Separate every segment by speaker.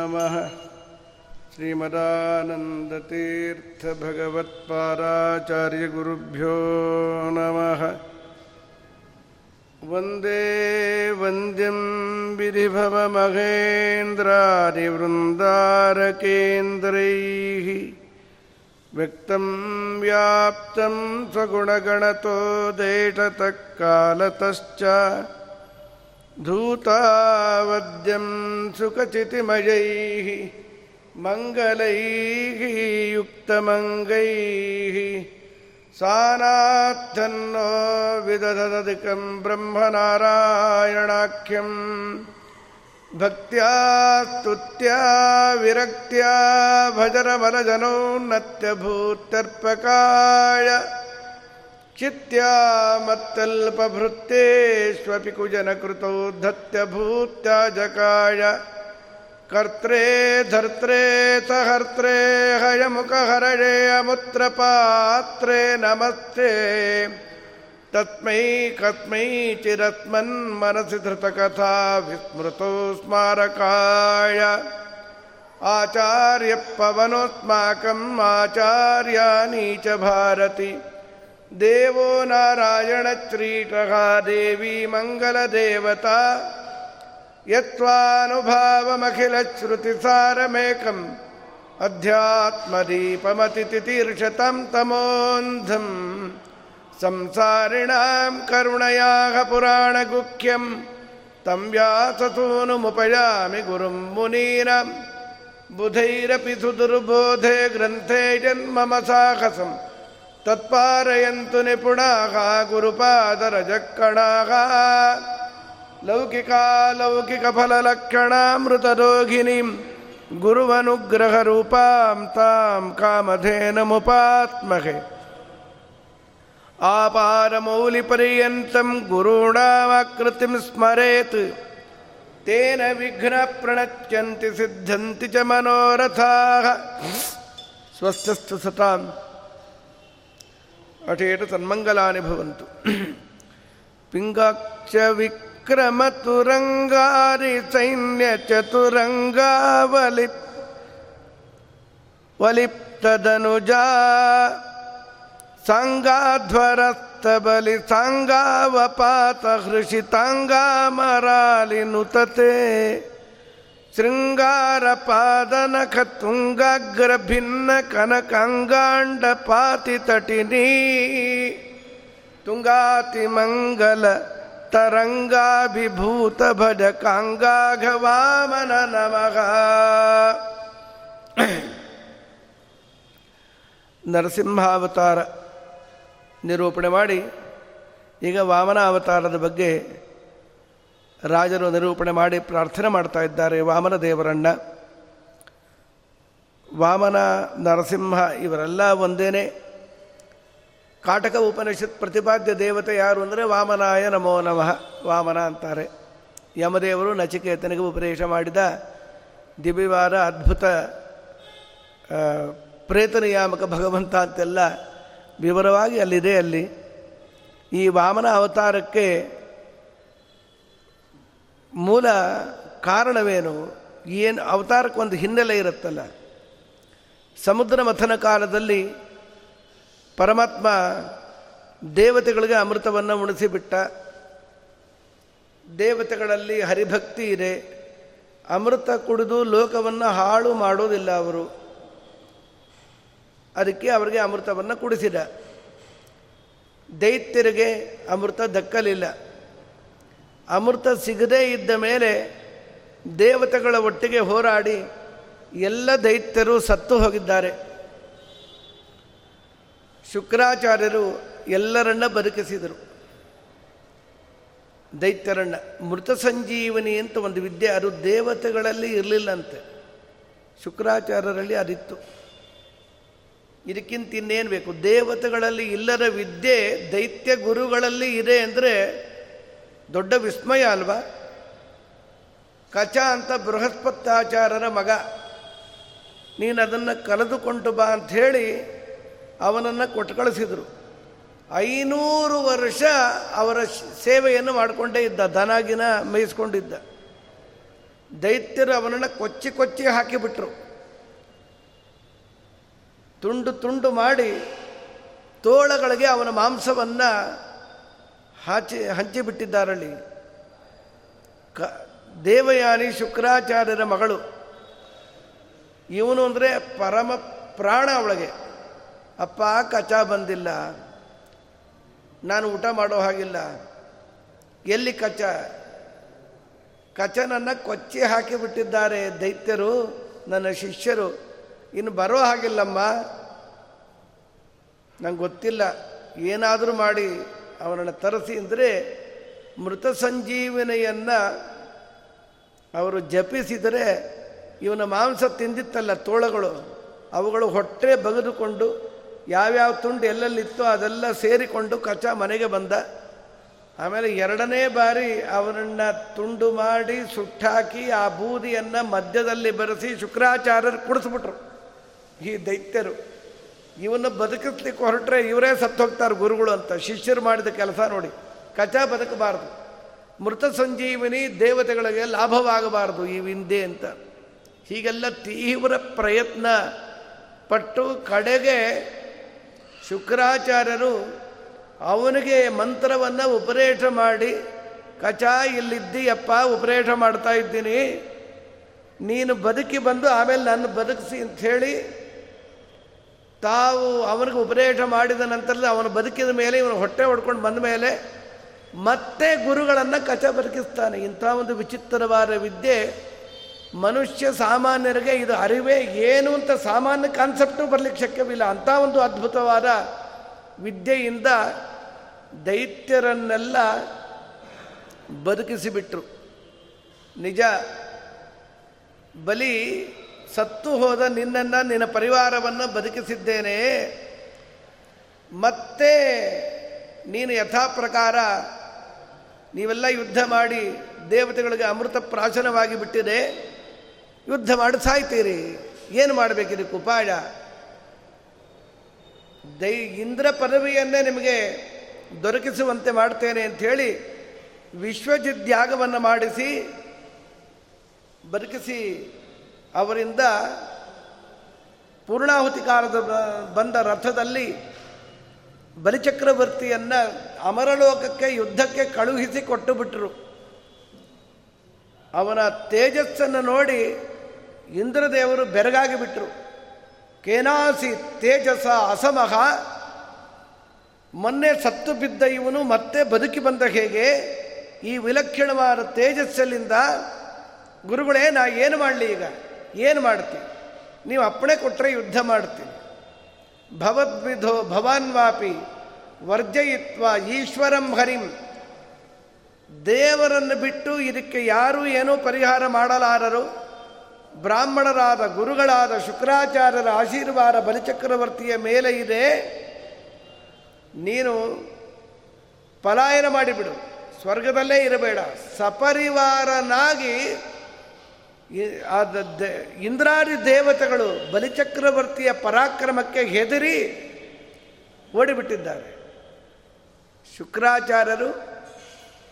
Speaker 1: नमः। श्रीमदानन्दतीर्थभगवत्पादाचार्यगुरुभ्यो नमः। वंदे वन्द्यं विधिभवमहेन्द्रादिवृन्दारकेन्द्रैः व्यक्तं व्याप्तं स्वगुणगणतो देशतः कालतश्च धूतावद्यं सुखचितिमयैः मङ्गलैः युक्तमङ्गैः सानात्थन्नो विदधदधिकं ब्रह्मनारायणाख्यम् भक्त्या स्तुत्या विरक्त्या भजरमलजनोन्नत्यभूत्यर्पकाय चित्या मत्तल्पभृत्तेष्वपि कुजनकृतौ धत्यभूत्याजकाय कर्त्रे धर्त्रे सहर्त्रे हयमुखहरये अमुत्रपात्रे नमस्ते। तस्मै कस्मै चिरस्मन्मनसि धृतकथा विस्मृतो स्मारकाय। आचार्यपवनोऽस्माकम् आचार्याणी च भारति। देवो नारायणश्रीटः देवी मङ्गलदेवता यत्त्वानुभावमखिलश्रुतिसारमेकम् अध्यात्मदीपमतितितीर्षतं तमोऽन्धम् संसारिणां करुणयाः पुराणगुख्यं तं व्याससूनुमुपयामि गुरुं मुनीनां बुधैरपि सुदुर्बोधे ग्रन्थे जन्मम साहसम् तत्पारयन्तु निपुणाः गुरुपादरजक्कणाः लौकिकालौकिकफललक्षणामृतरोगिणीं गुरुवनुग्रहरूपां तां कामधेनमुपात्महे आपारमौलिपर्यन्तं गुरूणामाकृतिं स्मरेत् तेन विघ्नप्रणश्यन्ति सिद्धन्ति च मनोरथाः ಸ್ವಸ್ಥಸ್ತು ಅಠೇಟ ತನ್ಮಂಗಲಾನಿ ಭವಂತು. ಪಿಂಗಾಕ್ಷ ವಿಕ್ರಮ ತುರಂಗಾರಿ ಸೈನ್ಯ ಚತುರಂಗಾವಲಿ ವಲಿಪ್ತದನುಜಾ ಸಾಂಗಾಧ್ವರಸ್ತಬಲಿ ಸಾಂಗಾವಪಾತ ಹೃಷಿತಾಂಗಾಮರಾಲಿ ನುತತೆ ಶೃಂಗಾರಪಾದನಖತುಂಗಾಗ್ರಭಿನ್ನ ತುಂಗಾತಿ ತುಂಗಾತಿಮಂಗಲ ತರಂಗಾಭಿಭೂತ ಭಜ ಕಾಂಗಾಘವಾಮನ ನಮಃ ನರಸಿಂಹಾವತಾರ ನಿರೂಪಣೆ ಮಾಡಿ ಈಗ ವಾಮನ ಅವತಾರದ ಬಗ್ಗೆ ರಾಜರು ನಿರೂಪಣೆ ಮಾಡಿ ಪ್ರಾರ್ಥನೆ ಮಾಡ್ತಾ ಇದ್ದಾರೆ ವಾಮನ ದೇವರಣ್ಣ ವಾಮನ ನರಸಿಂಹ ಇವರೆಲ್ಲ ಒಂದೇನೆ. ಕಾಟಕ ಉಪನಿಷತ್ ಪ್ರತಿಪಾದ್ಯ ದೇವತೆ ಯಾರು ಅಂದರೆ ವಾಮನಾಯ ನಮೋ ನಮಃ, ವಾಮನ ಅಂತಾರೆ. ಯಮದೇವರು ನಚಿಕೇತನಿಗೆ ಉಪದೇಶ ಮಾಡಿದ ದಿವಿವಾರ ಅದ್ಭುತ ಪ್ರೇತನಿಯಾಮಕ ಭಗವಂತ ಅಂತೆಲ್ಲ ವಿವರವಾಗಿ ಅಲ್ಲಿದೆ ಅಲ್ಲಿ. ಈ ವಾಮನ ಅವತಾರಕ್ಕೆ ಮೂಲ ಕಾರಣವೇನು? ಏನು ಅವತಾರಕ್ಕೊಂದು ಹಿನ್ನೆಲೆ ಇರುತ್ತಲ್ಲ? ಸಮುದ್ರ ಮಥನ ಕಾಲದಲ್ಲಿ ಪರಮಾತ್ಮ ದೇವತೆಗಳಿಗೆ ಅಮೃತವನ್ನು ಉಣಿಸಿಬಿಟ್ಟ. ದೇವತೆಗಳಲ್ಲಿ ಹರಿಭಕ್ತಿ ಇದೆ. ಅಮೃತ ಕುಡಿದು ಲೋಕವನ್ನು ಹಾಳು ಮಾಡೋದಿಲ್ಲ ಅವರು. ಅದಕ್ಕೆ ಅವರಿಗೆ ಅಮೃತವನ್ನು ಕುಡಿಸಿದ. ದೈತ್ಯರಿಗೆ ಅಮೃತ ದಕ್ಕಲಿಲ್ಲ. ಅಮೃತ ಸಿಗದೇ ಇದ್ದ ಮೇಲೆ ದೇವತೆಗಳ ಒಟ್ಟಿಗೆ ಹೋರಾಡಿ ಎಲ್ಲ ದೈತ್ಯರು ಸತ್ತು ಹೋಗಿದ್ದಾರೆ. ಶುಕ್ರಾಚಾರ್ಯರು ಎಲ್ಲರನ್ನ ಬದುಕಿಸಿದರು. ದೈತ್ಯರನ್ನ ಮೃತ ಸಂಜೀವನಿ ಅಂತ ಒಂದು ವಿದ್ಯೆ, ಅದು ದೇವತೆಗಳಲ್ಲಿ ಇರಲಿಲ್ಲಂತೆ. ಶುಕ್ರಾಚಾರ್ಯರಲ್ಲಿ ಅದಿತ್ತು. ಇದಕ್ಕಿಂತ ಇನ್ನೇನು ಬೇಕು? ದೇವತೆಗಳಲ್ಲಿ ಇಲ್ಲದ ವಿದ್ಯೆ ದೈತ್ಯ ಗುರುಗಳಲ್ಲಿ ಇದೆ ಅಂದರೆ ದೊಡ್ಡ ವಿಸ್ಮಯ ಅಲ್ವಾ? ಕಚ ಅಂತ ಬೃಹಸ್ಪತ್ಯಾಚಾರ್ಯರ ಮಗ. ನೀನು ಅದನ್ನು ಕಲೆದುಕೊಂಡು ಬಾ ಅಂಥೇಳಿ ಅವನನ್ನು ಕೊಟ್ಟು ಕಳಿಸಿದರು ಐನೂರು ವರ್ಷ ಅವರ ಸೇವೆಯನ್ನು ಮಾಡಿಕೊಂಡೇ ಇದ್ದ, ದನಾಗಿನ ಮೇಯಿಸ್ಕೊಂಡಿದ್ದ. ದೈತ್ಯರು ಅವನನ್ನು ಕೊಚ್ಚಿ ಕೊಚ್ಚಿ ಹಾಕಿಬಿಟ್ರು. ತುಂಡು ತುಂಡು ಮಾಡಿ ತೋಳಗಳಿಗೆ ಅವನ ಮಾಂಸವನ್ನು ಹಾಚಿ ಹಂಚಿಬಿಟ್ಟಿದ್ದಾರಲ್ಲಿ ಕ, ದೇವಯಾನಿ ಶುಕ್ರಾಚಾರ್ಯರ ಮಗಳು. ಇವನು ಅಂದರೆ ಪರಮ ಪ್ರಾಣ ಅವಳಿಗೆ. ಅಪ್ಪ, ಕಚ ಬಂದಿಲ್ಲ. ನಾನು ಊಟ ಮಾಡೋ ಹಾಗಿಲ್ಲ. ಎಲ್ಲಿ ಕಚ? ಕಚನನ್ನು ಕೊಚ್ಚಿ ಹಾಕಿಬಿಟ್ಟಿದ್ದಾರೆ ದೈತ್ಯರು, ನನ್ನ ಶಿಷ್ಯರು. ಇನ್ನು ಬರೋ ಹಾಗಿಲ್ಲಮ್ಮ. ನಂಗೆ ಗೊತ್ತಿಲ್ಲ. ಏನಾದರೂ ಮಾಡಿ. ಅವನನ್ನು ತರಿಸಿ ಅಂದರೆ ಮೃತ ಸಂಜೀವನೆಯನ್ನು ಅವರು ಜಪಿಸಿದರೆ ಇವನ ಮಾಂಸ ತಿಂದಿತ್ತಲ್ಲ ತೋಳಗಳು, ಅವುಗಳು ಹೊಟ್ಟೆ ಬಗೆದುಕೊಂಡು ಯಾವ್ಯಾವ ತುಂಡು ಎಲ್ಲೆಲ್ಲಿತ್ತೋ ಅದೆಲ್ಲ ಸೇರಿಕೊಂಡು ಕಚ ಮನೆಗೆ ಬಂದ. ಆಮೇಲೆ ಎರಡನೇ ಬಾರಿ ಅವನನ್ನು ತುಂಡು ಮಾಡಿ ಸುಟ್ಟಾಕಿ ಆ ಬೂದಿಯನ್ನು ಮಧ್ಯದಲ್ಲಿ ಬೆರೆಸಿ ಶುಕ್ರಾಚಾರ್ಯರು ಕುಡಿಸ್ಬಿಟ್ರು. ಈ ದೈತ್ಯರು. ಇವನ್ನ ಬದುಕಿಸ್ಲಿಕ್ಕೆ ಹೊರಟ್ರೆ ಇವರೇ ಸತ್ತು ಹೋಗ್ತಾರೆ ಗುರುಗಳು ಅಂತ. ಶಿಷ್ಯರು ಮಾಡಿದ ಕೆಲಸ ನೋಡಿ ಕಚ ಬದುಕಬಾರ್ದು. ಮೃತ ಸಂಜೀವಿನಿ ದೇವತೆಗಳಿಗೆ ಲಾಭವಾಗಬಾರ್ದು ಈ ವಿಂದೆ ಅಂತ. ಹೀಗೆಲ್ಲ ತೀವ್ರ ಪ್ರಯತ್ನ ಪಟ್ಟು ಕಡೆಗೆ ಶುಕ್ರಾಚಾರ್ಯರು ಅವನಿಗೆ ಮಂತ್ರವನ್ನು ಉಪರೇಷ ಮಾಡಿ ಕಚ ಇಲ್ಲಿದ್ದೀಯಪ್ಪ ಉಪರೇಷ ಮಾಡ್ತಾ ಇದ್ದೀನಿ, ನೀನು ಬದುಕಿ ಬಂದು ಆಮೇಲೆ ನನ್ನ ಬದುಕಿಸಿ ಅಂಥೇಳಿ ತಾವು ಅವನಿಗೆ ಉಪದೇಶ ಮಾಡಿದ ನಂತರದ ಅವನು ಬದುಕಿದ ಮೇಲೆ ಇವನು ಹೊಟ್ಟೆ ಹೊಡ್ಕೊಂಡು ಬಂದ ಮೇಲೆ ಮತ್ತೆ ಗುರುಗಳನ್ನು ಕಚ ಬದುಕಿಸ್ತಾನೆ. ಇಂಥ ಒಂದು ವಿಚಿತ್ರವಾದ ವಿದ್ಯೆ ಮನುಷ್ಯ ಸಾಮಾನ್ಯರಿಗೆ ಇದು ಅರಿವೇ ಏನು ಅಂತ ಸಾಮಾನ್ಯ ಕಾನ್ಸೆಪ್ಟು ಬರಲಿಕ್ಕೆ ಶಕ್ಯವಿಲ್ಲ. ಅಂಥ ಒಂದು ಅದ್ಭುತವಾದ ವಿದ್ಯೆಯಿಂದ ದೈತ್ಯರನ್ನೆಲ್ಲ ಬದುಕಿಸಿಬಿಟ್ರು. ನಿಜ, ಬಲಿ ಸತ್ತು ಹೋದ ನಿನ್ನನ್ನು ನಿನ್ನ ಪರಿವಾರವನ್ನು ಬದುಕಿಸಿದ್ದೇನೆ. ಮತ್ತೆ ನೀನು ಯಥಾ ಪ್ರಕಾರ ನೀವೆಲ್ಲ ಯುದ್ಧ ಮಾಡಿ ದೇವತೆಗಳಿಗೆ ಅಮೃತ ಪ್ರಾಶನವಾಗಿ ಬಿಟ್ಟಿದೆ. ಯುದ್ಧ ಮಾಡಿ ಸಾಯ್ತೀರಿ. ಏನು ಮಾಡಬೇಕಿದಕ್ಕೆ ಉಪಾಯ ದೈ ಇಂದ್ರ ಪದವಿಯನ್ನೇ ನಿಮಗೆ ದೊರಕಿಸುವಂತೆ ಮಾಡ್ತೇನೆ ಅಂಥೇಳಿ ವಿಶ್ವಜಿದ್ಯಾಗವನ್ನು ಮಾಡಿಸಿ, ಬದುಕಿಸಿ ಅವರಿಂದ ಪೂರ್ಣಾಹುತಿ ಕಾಲದ ಬಂದ ರಥದಲ್ಲಿ ಬಲಿಚಕ್ರವರ್ತಿಯನ್ನು ಅಮರಲೋಕಕ್ಕೆ, ಯುದ್ಧಕ್ಕೆ ಕಳುಹಿಸಿ ಕೊಟ್ಟು ಬಿಟ್ಟರು ಅವನ ತೇಜಸ್ಸನ್ನು ನೋಡಿ ಇಂದ್ರದೇವರು ಬೆರಗಾಗಿ ಬಿಟ್ಟರು ಕೇನಾಸಿ ತೇಜಸ ಅಸಮಹ, ಮೊನ್ನೆ ಸತ್ತು ಬಿದ್ದ ಇವನು ಮತ್ತೆ ಬದುಕಿ ಬಂದ ಹೇಗೆ? ಈ ವಿಲಕ್ಷಣವಾದ ತೇಜಸ್ಸಲ್ಲಿಂದ ಗುರುಗಳೇ, ನಾ ಏನು ಮಾಡಲಿ ಈಗ? ಏನು ಮಾಡ್ತೀನಿ ನೀವು ಅಪ್ಪಣೆ ಕೊಟ್ಟರೆ ಯುದ್ಧ ಮಾಡ್ತೀನಿ ಭವದ್ವಿಧೋ ಭವಾನ್ವಾಪಿ ವರ್ಜಯಿತ್ವ ಈಶ್ವರಂ ಹರಿಂ. ದೇವರನ್ನು ಬಿಟ್ಟು ಇದಕ್ಕೆ ಯಾರೂ ಏನೂ ಪರಿಹಾರ ಮಾಡಲಾರರು. ಬ್ರಾಹ್ಮಣರಾದ ಗುರುಗಳಾದ ಶುಕ್ರಾಚಾರ್ಯರ ಆಶೀರ್ವಾದ ಬಲಿಚಕ್ರವರ್ತಿಯ ಮೇಲೆ ಇದೆ. ನೀನು ಪಲಾಯನ ಮಾಡಿಬಿಡು. ಸ್ವರ್ಗದಲ್ಲೇ ಇರಬೇಡ. ಸಪರಿವಾರನಾಗಿ ಇಂದ್ರಾದಿ ದೇವತೆಗಳು ಬಲಿಚಕ್ರವರ್ತಿಯ ಪರಾಕ್ರಮಕ್ಕೆ ಹೆದರಿ ಓಡಿಬಿಟ್ಟಿದ್ದಾರೆ. ಶುಕ್ರಾಚಾರ್ಯರು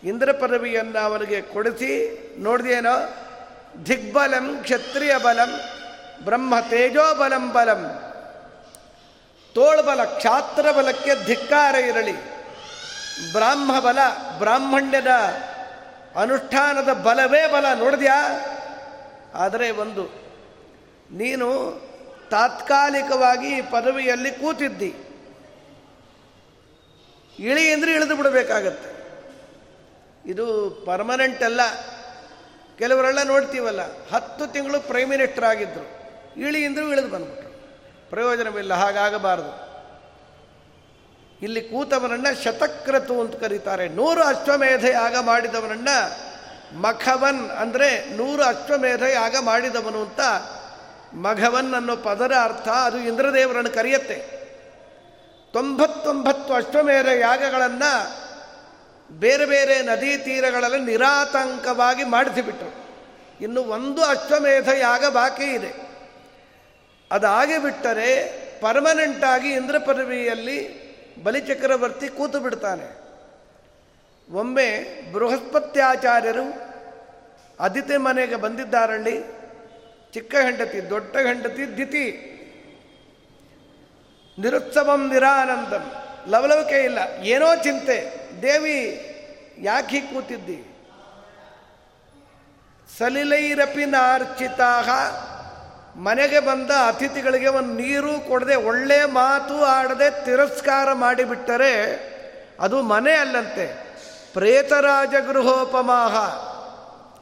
Speaker 1: ಇಂದ್ರ ಪದವಿಯನ್ನು ಅವನಿಗೆ ಕೊಡಿಸಿ ನೋಡಿದೇನೋ ದಿಗ್ಬಲಂ ಕ್ಷತ್ರಿಯ ಬಲಂ, ಬ್ರಹ್ಮ ತೇಜೋಬಲಂ ಬಲಂ ತೋಳ್ಬಲ ಕ್ಷಾತ್ರ ಬಲಕ್ಕೆ ಧಿಕ್ಕಾರ ಇರಲಿ. ಬ್ರಾಹ್ಮ ಬಲ ಬ್ರಾಹ್ಮಣ್ಯದ ಅನುಷ್ಠಾನದ ಬಲವೇ ಬಲ, ನೋಡಿದ್ಯಾ? ಆದರೆ ಒಂದು, ನೀನು ತಾತ್ಕಾಲಿಕವಾಗಿ ಪದವಿಯಲ್ಲಿ ಕೂತಿದ್ದಿ. ಇಳಿ ಅಂದರೆ ಇಳಿದು ಬಿಡಬೇಕಾಗತ್ತೆ. ಇದು ಪರ್ಮನೆಂಟ್ ಅಲ್ಲ. ಕೆಲವರೆಲ್ಲ ನೋಡ್ತೀವಲ್ಲ, ಹತ್ತು ತಿಂಗಳು ಪ್ರೈಮ್ ಮಿನಿಸ್ಟರ್ ಆಗಿದ್ದರು ಇಳಿ ಅಂದರೂ ಇಳಿದು ಬಂದ್ಬಿಟ್ರು. ಪ್ರಯೋಜನವಿಲ್ಲ, ಹಾಗಾಗಬಾರದು. ಇಲ್ಲಿ ಕೂತವನನ್ನು ಶತಕ್ರತು ಅಂತ ಕರೀತಾರೆ. ನೂರು ಅಶ್ವಮೇಧ ಯಾಗ ಮಾಡಿದವನನ್ನು ಮಖವನ್ ಅಂದರೆ ನೂರು ಅಶ್ವಮೇಧ ಯಾಗ ಮಾಡಿದವನು ಅಂತ ಮಘವನ್ ಅನ್ನೋ ಪದರ ಅರ್ಥ ಅದು ಇಂದ್ರದೇವರನ್ನು ಕರೆಯುತ್ತೆ. ತೊಂಬತ್ತೊಂಬತ್ತು ಅಶ್ವಮೇಧ ಯಾಗಗಳನ್ನು ಬೇರೆ ಬೇರೆ ನದಿ ತೀರಗಳಲ್ಲಿ ನಿರಾತಂಕವಾಗಿ ಮಾಡಿಸಿಬಿಟ್ರು. ಇನ್ನು ಒಂದು ಅಶ್ವಮೇಧ ಯಾಗ ಬಾಕಿ ಇದೆ. ಅದಾಗಿ ಬಿಟ್ಟರೆ ಪರ್ಮನೆಂಟಾಗಿ ಇಂದ್ರ ಪದವಿಯಲ್ಲಿ ಬಲಿಚಕ್ರವರ್ತಿ ಕೂತು ಬಿಡ್ತಾನೆ. ಒಮ್ಮೆ ಬೃಹಸ್ಪತ್ಯಾಚಾರ್ಯರು ಅದಿತಿ ಮನೆಗೆ ಬಂದಿದ್ದಾರಳ್ಳಿ ಚಿಕ್ಕ ಹೆಂಡತಿ, ದೊಡ್ಡ ಹೆಂಡತಿ ದಿತಿ. ನಿರುತ್ಸವಂ ನಿರಾನಂದಂ. ಲವಲವಿಕೆ ಇಲ್ಲ, ಏನೋ ಚಿಂತೆ. ದೇವಿ, ಯಾಕೆ ಹೀಗೆ ಕೂತಿದ್ದಿ? ಸಲಿಲೈರಪಿ ನಾರ್ಚಿತಾ ಮನೆಗೆ ಬಂದ ಅತಿಥಿಗಳಿಗೆ ಒಂದು ನೀರು ಕೊಡದೆ, ಒಳ್ಳೆ ಮಾತು ಆಡದೆ ತಿರಸ್ಕಾರ ಮಾಡಿಬಿಟ್ಟರೆ ಅದು ಮನೆ ಅಲ್ಲಂತೆ. ಪ್ರೇತರಾಜ ಗೃಹೋಪಮಾಹ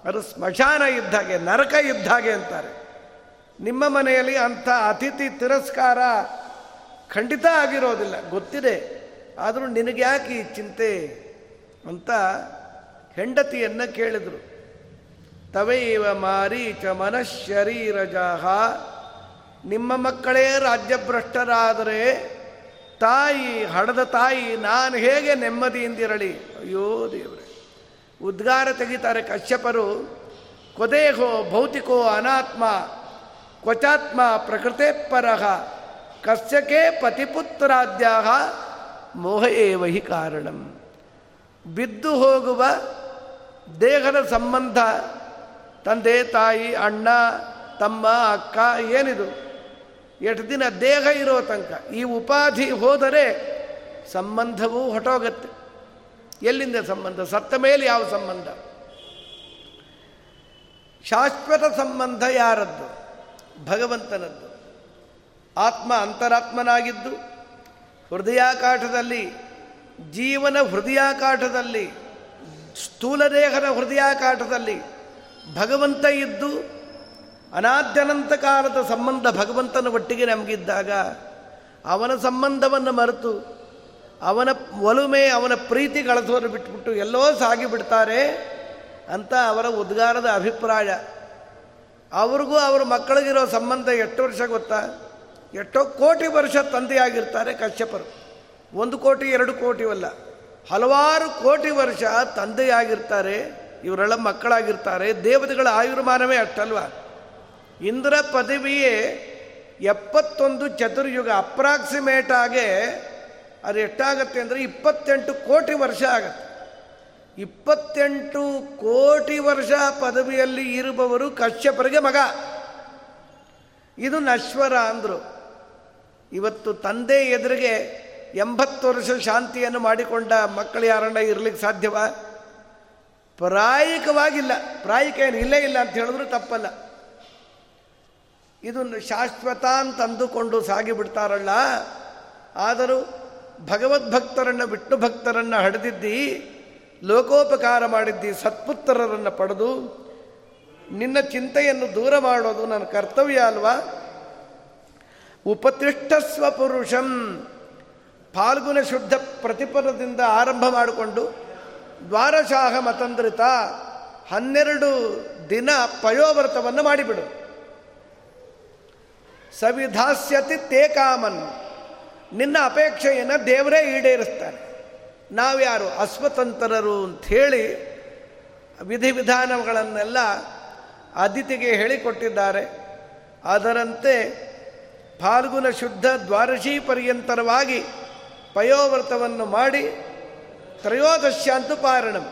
Speaker 1: ಅದು ಸ್ಮಶಾನ ಇದ್ದಾಗೆ ನರಕ ಇದ್ದಾಗೆ ಅಂತಾರೆ. ನಿಮ್ಮ ಮನೆಯಲ್ಲಿ ಅಂಥ ಅತಿಥಿ ತಿರಸ್ಕಾರ ಖಂಡಿತ ಆಗಿರೋದಿಲ್ಲ. ಗೊತ್ತಿದೆ. ಆದರೂ ನಿನಗ್ಯಾಕೆ ಈ ಚಿಂತೆ? ಅಂತ ಹೆಂಡತಿಯನ್ನು ಕೇಳಿದರು. ತವೈವ ಮಾರೀಚ ಮನಃಶರೀರಜಾಹ. ನಿಮ್ಮ ಮಕ್ಕಳೇ ರಾಜ್ಯಭ್ರಷ್ಟರಾದರೆ ತಾಯಿ ಹಡದ ತಾಯಿ, ನಾನು ಹೇಗೆ ನೆಮ್ಮದಿಯಿಂದಿರಲಿ? ಅಯ್ಯೋ ದೇವರೇ. ಉದ್ಗಾರ ತೆಗಿತಾರೆ ಕಶ್ಯಪರು. ಕೊದೇಹೋ ಭೌತಿಕೋ ಅನಾತ್ಮ, ಕ್ವಚಾತ್ಮ ಪ್ರಕೃತೆ ಪರಹ ಕಶ್ಯಕೇ ಪತಿಪುತ್ರಾದ್ಯ ಮೋಹ ಏವಹಿ ಕಾರಣಂ. ಬಿದ್ದು ಹೋಗುವ ದೇಹದ ಸಂಬಂಧ, ತಂದೆ, ತಾಯಿ, ಅಣ್ಣ, ತಮ್ಮ, ಅಕ್ಕ, ಏನಿದು? ಎಷ್ಟು ದಿನ ದೇಹ ಇರೋ ತನಕ. ಈ ಉಪಾಧಿ ಹೋದರೆ ಸಂಬಂಧವೂ ಹೊಟ್ಟೋಗತ್ತೆ ಎಲ್ಲಿಂದ ಸಂಬಂಧ? ಸತ್ತ ಮೇಲೆ ಯಾವ ಸಂಬಂಧ? ಶಾಶ್ವತ ಸಂಬಂಧ ಯಾರದ್ದು? ಭಗವಂತನದ್ದು. ಆತ್ಮ ಅಂತರಾತ್ಮನಾಗಿದ್ದು ಹೃದಯಾಕಾಠದಲ್ಲಿ ಜೀವನ ಹೃದಯಾಕಾಠದಲ್ಲಿ ಸ್ಥೂಲ ದೇಹದ ಹೃದಯಾಕಾಠದಲ್ಲಿ ಭಗವಂತ ಇದ್ದು ಅನಾದ್ಯನಂತ ಕಾಲದ ಸಂಬಂಧ ಭಗವಂತನ ಒಟ್ಟಿಗೆ ನಮಗಿದ್ದಾಗ ಅವನ ಸಂಬಂಧವನ್ನು ಮರೆತು ಅವನ ಒಲುಮೆ, ಅವನ ಪ್ರೀತಿ ಗಳಸೋರು ಬಿಟ್ಬಿಟ್ಟು ಎಲ್ಲೋ ಸಾಗಿಬಿಡ್ತಾರೆ ಅಂತ ಅವರ ಉದ್ಗಾರದ ಅಭಿಪ್ರಾಯ. ಅವ್ರಿಗೂ ಅವ್ರ ಮಕ್ಕಳಿಗಿರೋ ಸಂಬಂಧ ಎಷ್ಟು ವರ್ಷ ಗೊತ್ತಾ? ಎಷ್ಟೋ ಕೋಟಿ ವರ್ಷ ತಂದೆಯಾಗಿರ್ತಾರೆ ಕಶ್ಯಪರು. ಒಂದು ಕೋಟಿ, ಎರಡು ಕೋಟಿವಲ್ಲ. ಹಲವಾರು ಕೋಟಿ ವರ್ಷ ತಂದೆಯಾಗಿರ್ತಾರೆ, ಇವರೆಲ್ಲ ಮಕ್ಕಳಾಗಿರ್ತಾರೆ, ದೇವತೆಗಳ ಆಯುರ್ಮಾನವೇ ಅಷ್ಟಲ್ವ? ಇಂದ್ರ ಪದವಿಯೇ ಎಪ್ಪತ್ತೊಂದು ಚತುರ್ಯುಗ ಅಪ್ರಾಕ್ಸಿಮೇಟ್ ಆಗಿ ಅದು ಎಷ್ಟಾಗತ್ತೆ ಅಂದರೆ ಇಪ್ಪತ್ತೆಂಟು ಕೋಟಿ ವರ್ಷ ಆಗತ್ತೆ. ಇಪ್ಪತ್ತೆಂಟು ಕೋಟಿ ವರ್ಷ ಪದವಿಯಲ್ಲಿ ಇರುವವರು ಕಶ್ಯಪರಿಗೆ ಮಗ. ಇದು ನಶ್ವರ ಅಂದರು. ಇವತ್ತು ತಂದೆ ಎದುರಿಗೆ ಎಂಬತ್ತು ವರ್ಷ ಶಾಂತಿಯನ್ನು ಮಾಡಿಕೊಂಡ ಮಕ್ಕಳು ಯಾರನ್ನ ಇರ್ಲಿಕ್ಕೆ ಸಾಧ್ಯವ? ಪ್ರಾಯಿಕವಾಗಿಲ್ಲ. ಪ್ರಾಯಿಕ ಏನು? ಇಲ್ಲೇ ಇಲ್ಲ ಅಂತ ಹೇಳಿದ್ರು ತಪ್ಪಲ್ಲ. ಇದು ಶಾಶ್ವತ ಅಂತಂದುಕೊಂಡು ಸಾಗಿಬಿಡ್ತಾರಲ್ಲ. ಆದರೂ ಭಗವದ್ಭಕ್ತರನ್ನು ವಿಷ್ಣು ಭಕ್ತರನ್ನು ಹಡೆದಿದ್ದಿ, ಲೋಕೋಪಕಾರ ಮಾಡಿದ್ದಿ, ಸತ್ಪುತ್ರರನ್ನು ಪಡೆದು ನಿನ್ನ ಚಿಂತೆಯನ್ನು ದೂರ ಮಾಡೋದು ನನ್ನ ಕರ್ತವ್ಯ ಅಲ್ವಾ? ಉಪತಿಷ್ಠಸ್ವ ಪುರುಷಂ ಫಾಲ್ಗುನ ಶುದ್ಧ ಪ್ರತಿಪದದಿಂದ ಆರಂಭ ಮಾಡಿಕೊಂಡು ದ್ವಾರಶಾಹ ಮತಂದ್ರಿತ ಹನ್ನೆರಡು ದಿನ ಪಯೋವ್ರತವನ್ನು ಮಾಡಿಬಿಡು. ಸವಿಧಾಸ್ಯತಿ ತೇ ಕಾಮನ್. ನಿನ್ನ ಅಪೇಕ್ಷೆಯನ್ನು ದೇವರೇ ಈಡೇರಿಸ್ತಾರೆ. ನಾವ್ಯಾರು ಅಸ್ವತಂತ್ರರು ಅಂಥೇಳಿ ವಿಧಿವಿಧಾನಗಳನ್ನೆಲ್ಲ ಅದಿತಿಗೆ ಹೇಳಿಕೊಟ್ಟಿದ್ದಾರೆ. ಅದರಂತೆ ಫಾಲ್ಗುನ ಶುದ್ಧ ದ್ವಾರಶಿ ಪರ್ಯಂತರವಾಗಿ ಪಯೋವ್ರತವನ್ನು ಮಾಡಿ ತ್ರಯೋದಶ್ಯಾಂತು ಪಾರಣಂ.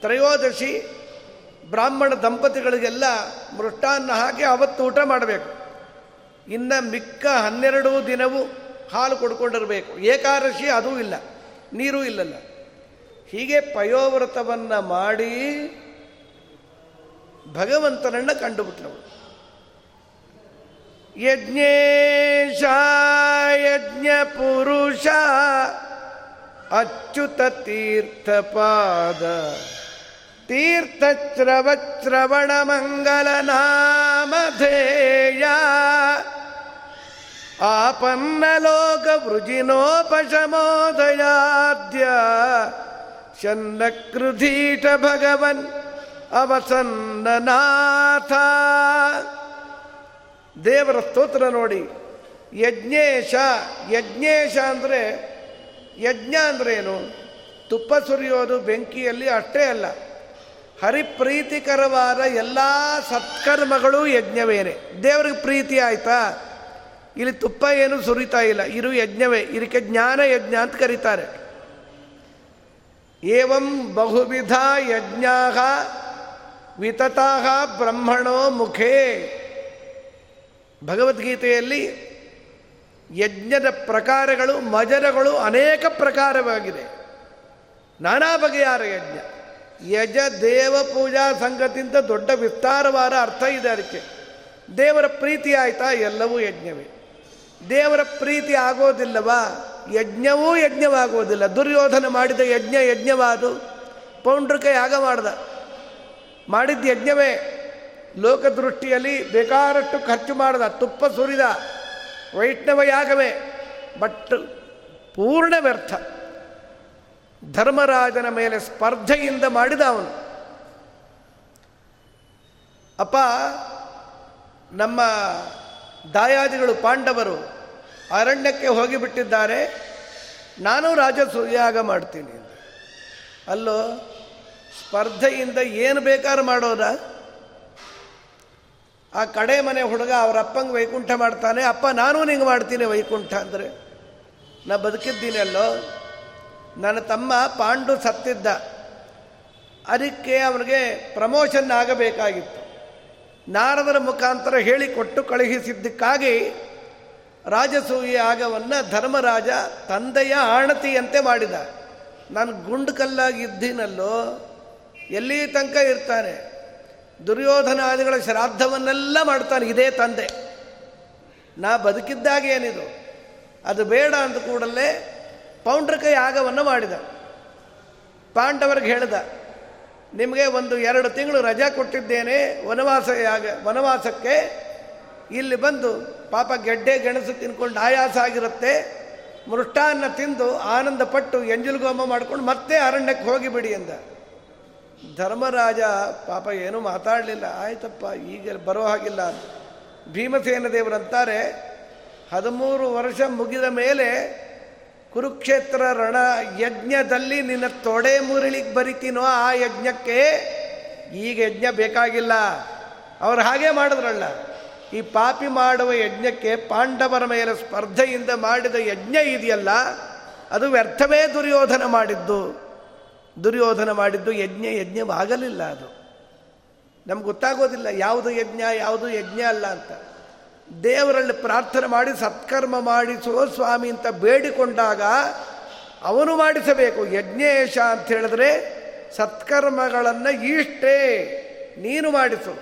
Speaker 1: ತ್ರಯೋದಶಿ ಬ್ರಾಹ್ಮಣ ದಂಪತಿಗಳಿಗೆಲ್ಲ ಮೃಷ್ಟಾನ್ನ ಹಾಕಿ ಅವತ್ತು ಊಟ ಮಾಡಬೇಕು. ಇನ್ನು ಮಿಕ್ಕ ಹನ್ನೆರಡು ದಿನವೂ ಹಾಲು ಕೊಡ್ಕೊಂಡಿರಬೇಕು. ಏಕಾದಶಿ ಅದೂ ಇಲ್ಲ. ನೀರೂ ಇಲ್ಲಲ್ಲ. ಹೀಗೆ ಪಯೋವ್ರತವನ್ನು ಮಾಡಿ ಭಗವಂತನನ್ನು ಕಂಡುಬಿಟ್ಲವು ಯಜ್ಞೇಶ ಯಜ್ಞ ಪುರುಷ ಅಚ್ಯುತ ತೀರ್ಥಪಾದ ಆಪನ್ನಲೋಕ ವೃಜಿನೋಪಶಮೋದಯಾದ್ಯ ಶನ್ನಕೃಧೀಟ ಭಗವನ್ ಅವಸನ್ನನಾಥ. ದೇವರ ಸ್ತೋತ್ರ ನೋಡಿ. ಯಜ್ಞೇಶ ಯಜ್ಞೇಶ ಅಂದರೆ ಯಜ್ಞ ಅಂದ್ರೇನು ತುಪ್ಪ ಸುರಿಯೋದು ಬೆಂಕಿಯಲ್ಲಿ ಅಷ್ಟೇ ಅಲ್ಲ. ಹರಿಪ್ರೀತಿಕರವಾದ ಎಲ್ಲ ಸತ್ಕರ್ಮಗಳು ಯಜ್ಞವೇನೆ. ದೇವ್ರಿಗೆ ಪ್ರೀತಿ ಆಯ್ತಾ? ಇಲ್ಲಿ ತುಪ್ಪ ಏನು ಸುರಿತಾ ಇಲ್ಲ. ಇರು ಯಜ್ಞವೇ. ಇದಕ್ಕೆ ಜ್ಞಾನ ಯಜ್ಞ ಅಂತ ಕರೀತಾರೆ. ಏವಂ ಬಹುವಿಧ ಯಜ್ಞ ವಿತತಾಹ ಬ್ರಹ್ಮಣೋ ಮುಖೇ. ಭಗವದ್ಗೀತೆಯಲ್ಲಿ ಯಜ್ಞದ ಪ್ರಕಾರಗಳು, ಮಜರಗಳು ಅನೇಕ ಪ್ರಕಾರವಾಗಿದೆ. ನಾನಾ ಬಗೆಯಾರ ಯಜ್ಞ. ಯಜ ದೇವ ಪೂಜಾ ಸಂಗತಿಂತ ದೊಡ್ಡ ವಿಸ್ತಾರವಾದ ಅರ್ಥ ಇದೆ ಅದಕ್ಕೆ. ದೇವರ ಪ್ರೀತಿ ಆಯ್ತಾ? ಎಲ್ಲವೂ ಯಜ್ಞವೇ. ದೇವರ ಪ್ರೀತಿ ಆಗೋದಿಲ್ಲವಾ? ಯಜ್ಞವೂ ಯಜ್ಞವಾಗೋದಿಲ್ಲ. ದುರ್ಯೋಧನ ಮಾಡಿದ ಯಜ್ಞ ಯಜ್ಞವಾದು. ಪೌಂಡ್ರಕ ಯಾಗ ಮಾಡ್ದ. ಮಾಡಿದ್ದ ಯಜ್ಞವೇ. ಲೋಕದೃಷ್ಟಿಯಲ್ಲಿ ಬೇಕಾದಷ್ಟು ಖರ್ಚು ಮಾಡಿದ. ತುಪ್ಪ ಸುರಿದ. ವೈಷ್ಣವ ಯಾಗವೇ. ಬಟ್ ಪೂರ್ಣ ವ್ಯರ್ಥ. ಧರ್ಮರಾಜನ ಮೇಲೆ ಸ್ಪರ್ಧೆಯಿಂದ ಮಾಡಿದ ಅವನು. ಅಪ್ಪ, ನಮ್ಮ ದಾಯಾದಿಗಳು ಪಾಂಡವರು ಅರಣ್ಯಕ್ಕೆ ಹೋಗಿಬಿಟ್ಟಿದ್ದಾರೆ, ನಾನು ರಾಜಸೂಯಾಗ ಮಾಡ್ತೀನಿ ಅಲ್ಲೋ, ಸ್ಪರ್ಧೆಯಿಂದ ಏನು ಬೇಕಾದ್ರೂ ಮಾಡೋದ ಆ ಕಡೆ ಮನೆ ಹುಡುಗ ಅವರ ಅಪ್ಪಂಗೆ ವೈಕುಂಠ ಮಾಡ್ತಾನೆ, ಅಪ್ಪ, ನಾನು ನಿಂಗೆ ಮಾಡ್ತೀನಿ ವೈಕುಂಠ ಅಂದರೆ. ನಾ ಬದುಕಿದ್ದೀನಿ ಅಲ್ಲೋ ನನ್ನ ತಮ್ಮ ಪಾಂಡು ಸತ್ತಿದ್ದ. ಅದಕ್ಕೆ ಅವನಿಗೆ ಪ್ರಮೋಷನ್ ಆಗಬೇಕಾಗಿತ್ತು. ನಾರದರ ಮುಖಾಂತರ ಹೇಳಿಕೊಟ್ಟು ಕಳುಹಿಸಿದ್ದಕ್ಕಾಗಿ ರಾಜಸೂಯ ಆಗವನ್ನು ಧರ್ಮರಾಜ ತಂದೆಯ ಆಣತಿಯಂತೆ ಮಾಡಿದ. ನಾನು ಗುಂಡು ಕಲ್ಲಾಗಿದ್ದೀನಲ್ಲೋ, ಎಲ್ಲಿ ತನಕ ಇರ್ತಾನೆ? ದುರ್ಯೋಧನಾದಿಗಳ ಶ್ರಾದ್ದವನ್ನೆಲ್ಲ ಮಾಡ್ತಾನೆ ಇದೇ ತಂದೆ. ನಾ ಬದುಕಿದ್ದಾಗ ಏನಿದು ಅದು ಬೇಡ ಅಂದ ಕೂಡಲೇ ಪೌಂಡ್ರಕ ಯಾಗವನ್ನು ಮಾಡಿದ. ಪಾಂಡವರಿಗೆ ಹೇಳಿದ, ನಿಮಗೆ ಒಂದು ಎರಡು ತಿಂಗಳು ರಜಾ ಕೊಟ್ಟಿದ್ದೇನೆ, ವನವಾಸ ಯಾಗ, ವನವಾಸಕ್ಕೆ. ಇಲ್ಲಿ ಬಂದು ಪಾಪ ಗೆಡ್ಡೆ ಗೆಣಸು ತಿನ್ಕೊಂಡು ಆಯಾಸ ಆಗಿರುತ್ತೆ. ಮೃಷ್ಟಾನ್ನ ತಿಂದು ಆನಂದಪಟ್ಟು ಎಂಜುಲ್ಗೋಮ ಮಾಡ್ಕೊಂಡು ಮತ್ತೆ ಅರಣ್ಯಕ್ಕೆ ಹೋಗಿಬಿಡಿ ಎಂದ. ಧರ್ಮರಾಜ ಪಾಪ ಏನೂ ಮಾತಾಡಲಿಲ್ಲ. ಆಯ್ತಪ್ಪ, ಈಗ ಬರೋ ಹಾಗಿಲ್ಲ. ಭೀಮಸೇನ ದೇವರಂತಾರೆ ಹದಿಮೂರು ವರ್ಷ ಮುಗಿದ ಮೇಲೆ ಕುರುಕ್ಷೇತ್ರ ರಣ ಯಜ್ಞದಲ್ಲಿ ನಿನ್ನ ತೊಡೆ ಮುರಳಿಗೆ ಬರಿತೀನೋ ಆ ಯಜ್ಞಕ್ಕೆ ಈಗ ಯಜ್ಞ ಬೇಕಾಗಿಲ್ಲ. ಅವ್ರು ಹಾಗೆ ಮಾಡಿದ್ರಲ್ಲ. ಈ ಪಾಪಿ ಮಾಡುವ ಯಜ್ಞಕ್ಕೆ ಪಾಂಡವರ ಮೇಲೆ ಸ್ಪರ್ಧೆಯಿಂದ ಮಾಡಿದ ಯಜ್ಞ ಇದೆಯಲ್ಲ, ಅದು ವ್ಯರ್ಥವೇ ದುರ್ಯೋಧನ ಮಾಡಿದ್ದು. ದುರ್ಯೋಧನ ಮಾಡಿದ್ದು ಯಜ್ಞ, ಯಜ್ಞವಾಗಲಿಲ್ಲ ಅದು. ನಮ್ಗೆ ಗೊತ್ತಾಗೋದಿಲ್ಲ, ಯಾವುದು ಯಜ್ಞ ಯಾವುದು ಯಜ್ಞ ಅಲ್ಲ ಅಂತ. ದೇವರಲ್ಲಿ ಪ್ರಾರ್ಥನೆ ಮಾಡಿ, ಸತ್ಕರ್ಮ ಮಾಡಿಸುವ ಸ್ವಾಮಿ ಅಂತ ಬೇಡಿಕೊಂಡಾಗ ಅವನು ಮಾಡಿಸಬೇಕು. ಯಜ್ಞೇಶ ಅಂತ ಹೇಳಿದ್ರೆ ಸತ್ಕರ್ಮಗಳನ್ನು ಇಷ್ಟೇ, ನೀನು ಮಾಡಿಸು.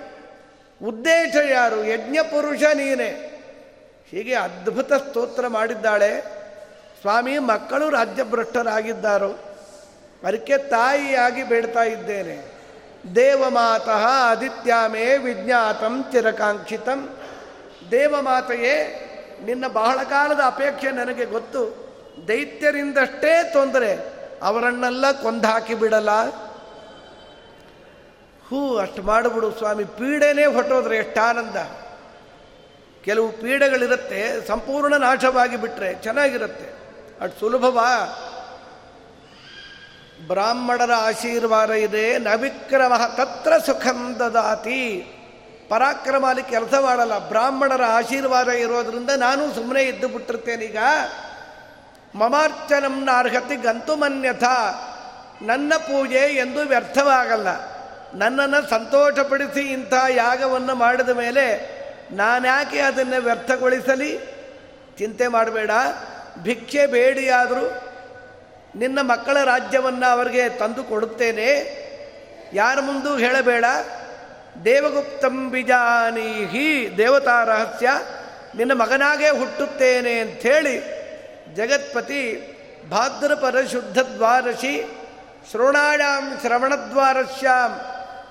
Speaker 1: ಉದ್ದೇಶ ಯಾರು? ಯಜ್ಞ ಪುರುಷ ನೀನೇ. ಹೀಗೆ ಅದ್ಭುತ ಸ್ತೋತ್ರ ಮಾಡಿದ್ದಾಳೆ. ಸ್ವಾಮಿ, ಮಕ್ಕಳು ರಾಜ್ಯಭ್ರಷ್ಟರಾಗಿದ್ದಾರೋ. ಅದಕ್ಕೆ ತಾಯಿಯಾಗಿ ಬೇಡ್ತಾ ಇದ್ದೇನೆ. ದೇವಮಾತಃ ಆದಿತ್ಯಾಮೇ ವಿಜ್ಞಾತಂ ಚಿರಕಾಂಕ್ಷಿತಂ. ದೇವಮಾತೆಯೇ ನಿನ್ನ ಬಹಳ ಕಾಲದ ಅಪೇಕ್ಷೆ ನನಗೆ ಗೊತ್ತು. ದೈತ್ಯರಿಂದಷ್ಟೇ ತೊಂದರೆ ಅವರನ್ನೆಲ್ಲ ಕೊಂದಾಕಿ ಬಿಡಲ್ಲ. ಹೂ, ಅಷ್ಟು ಮಾಡಿಬಿಡು ಸ್ವಾಮಿ, ಪೀಡೆನೇ ಹೊಟ್ಟೋದ್ರೆ ಎಷ್ಟು ಆನಂದ. ಕೆಲವು ಪೀಡೆಗಳಿರುತ್ತೆ, ಸಂಪೂರ್ಣ ನಾಶವಾಗಿ ಬಿಟ್ಟರೆ ಚೆನ್ನಾಗಿರುತ್ತೆ. ಅಷ್ಟು ಸುಲಭವಾ. ಬ್ರಾಹ್ಮಣರ ಆಶೀರ್ವಾದ ಇದೆ, ನವಿಕ್ರಮ ತತ್ರ ಸುಖಂ ದದಾತಿ. ಪರಾಕ್ರಮ ಅಲ್ಲಿ ಕೆಲಸ ಮಾಡಲ್ಲ. ಬ್ರಾಹ್ಮಣರ ಆಶೀರ್ವಾದ ಇರೋದ್ರಿಂದ ನಾನು ಸುಮ್ಮನೆ ಇದ್ದು ಬಿಟ್ಟಿರ್ತೇನೀಗ ಮಮಾರ್ಚನಂನ ಅರ್ಹತೆ ಗಂತು ಮನ್ಯಥ ನನ್ನ ಪೂಜೆ ಎಂದು ವ್ಯರ್ಥವಾಗಲ್ಲ. ನನ್ನನ್ನು ಸಂತೋಷಪಡಿಸಿ ಇಂಥ ಯಾಗವನ್ನು ಮಾಡಿದ ಮೇಲೆ ನಾನ್ಯಾಕೆ ಅದನ್ನು ವ್ಯರ್ಥಗೊಳಿಸಲಿ? ಚಿಂತೆ ಮಾಡಬೇಡ. ಭಿಕ್ಷೆ ಬೇಡಿಯಾದರೂ ನಿನ್ನ ಮಕ್ಕಳ ರಾಜ್ಯವನ್ನು ಅವರಿಗೆ ತಂದು ಕೊಡುತ್ತೇನೆ. ಯಾರ ಮುಂದೂ ಹೇಳಬೇಡ. ದೇವಗುಪ್ತಂ ಬಿಜಾನೀಹಿ ದೇವತಾ ರಹಸ್ಯ, ನಿನ್ನ ಮಗನಾಗೇ ಹುಟ್ಟುತ್ತೇನೆ ಅಂಥೇಳಿ ಜಗತ್ಪತಿ ಭಾದ್ರಪರ ಶುದ್ಧ ದ್ವಾರಶಿ ಶ್ರೋಣಾಯಾಮ್ ಶ್ರವಣದ್ವಾರಶ್ಯಾಮ್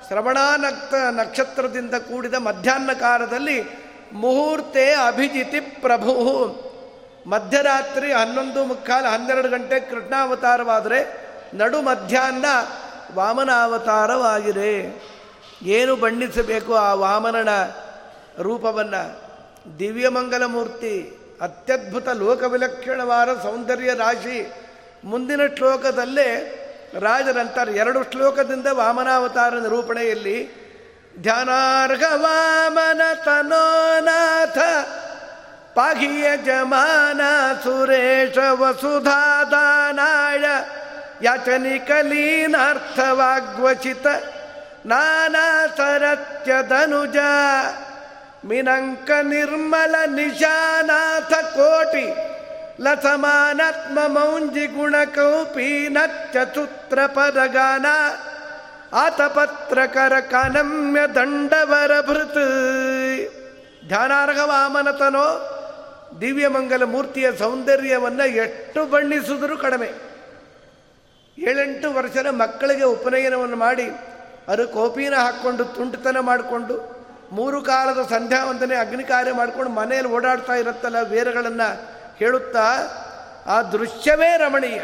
Speaker 1: ಶ್ರವಣಾನಕ್ತ ನಕ್ಷತ್ರದಿಂದ ಕೂಡಿದ ಮಧ್ಯಾಹ್ನ ಕಾಲದಲ್ಲಿ ಮುಹೂರ್ತೆ ಅಭಿಜಿತಿ ಪ್ರಭು. ಮಧ್ಯರಾತ್ರಿ ಹನ್ನೊಂದು ಮುಕ್ಕಾಲು ಹನ್ನೆರಡು ಗಂಟೆ ಕೃಷ್ಣಾವತಾರವಾದರೆ ನಡು ಮಧ್ಯಾಹ್ನ ವಾಮನಾವತಾರವಾಗಿದೆ. ಏನು ಬಣ್ಣಿಸಬೇಕು ಆ ವಾಮನನ ರೂಪವನ್ನು? ದಿವ್ಯಮಂಗಲ ಮೂರ್ತಿ ಅತ್ಯದ್ಭುತ ಲೋಕವಿಲಕ್ಷಣವಾದ ಸೌಂದರ್ಯ ರಾಶಿ ಮುಂದಿನ ಶ್ಲೋಕದಲ್ಲೇ ರಾಜರಂತಾರೆ ಎರಡು ಶ್ಲೋಕದಿಂದ ವಾಮನಾವತಾರ ನಿರೂಪಣೆಯಲ್ಲಿ ಧ್ಯಾನಾರ್ಹ ವಾಮನ ತನೋನಾಥ ಪಾಹಿಯ ಜಮಾನ ಸುರೇಶ ವಸುಧಾದಾನಾಯ ಯಾಚನಿಕಲೀನಾರ್ಥವಾಗ್ವಚಿತ ನಾನಾ ಸರತ್ಯದನುಜ ಮಿನಂಕ ನಿರ್ಮಲ ನಿಶಾನಾಥ ಕೋಟಿ, ಲಸಮಾನಾತ್ಮ ಮೌಂಜಿ ಗುಣ ಕೌಪಿ ನಚ್ಚುತ್ರ ಪದಗಾನ, ಆತಪತ್ರಕರ ಕನಮ್ಯ ದಂಡವರ ಭೃತ್. ಧ್ಯಾನಾರ್ಹ ವಾಮನತನೋ ದಿವ್ಯಮಂಗಲ ಮೂರ್ತಿಯ ಸೌಂದರ್ಯವನ್ನು ಎಷ್ಟು ಬಣ್ಣಿಸಿದರೂ ಕಡಿಮೆ. ಏಳೆಂಟು ವರ್ಷದ ಮಕ್ಕಳಿಗೆ ಉಪನಯನವನ್ನು ಮಾಡಿ ಅದು ಕೋಪಿನ ಹಾಕ್ಕೊಂಡು ತುಂಟತನ ಮಾಡಿಕೊಂಡು ಮೂರು ಕಾಲದ ಸಂಧ್ಯಾ ವಂದನೆ ಅಗ್ನಿ ಕಾರ್ಯ ಮಾಡಿಕೊಂಡು ಮನೆಯಲ್ಲಿ ಓಡಾಡ್ತಾ ಇರುತ್ತಲ್ಲ ವೇರಗಳನ್ನು ಹೇಳುತ್ತಾ, ಆ ದೃಶ್ಯವೇ ರಮಣೀಯ.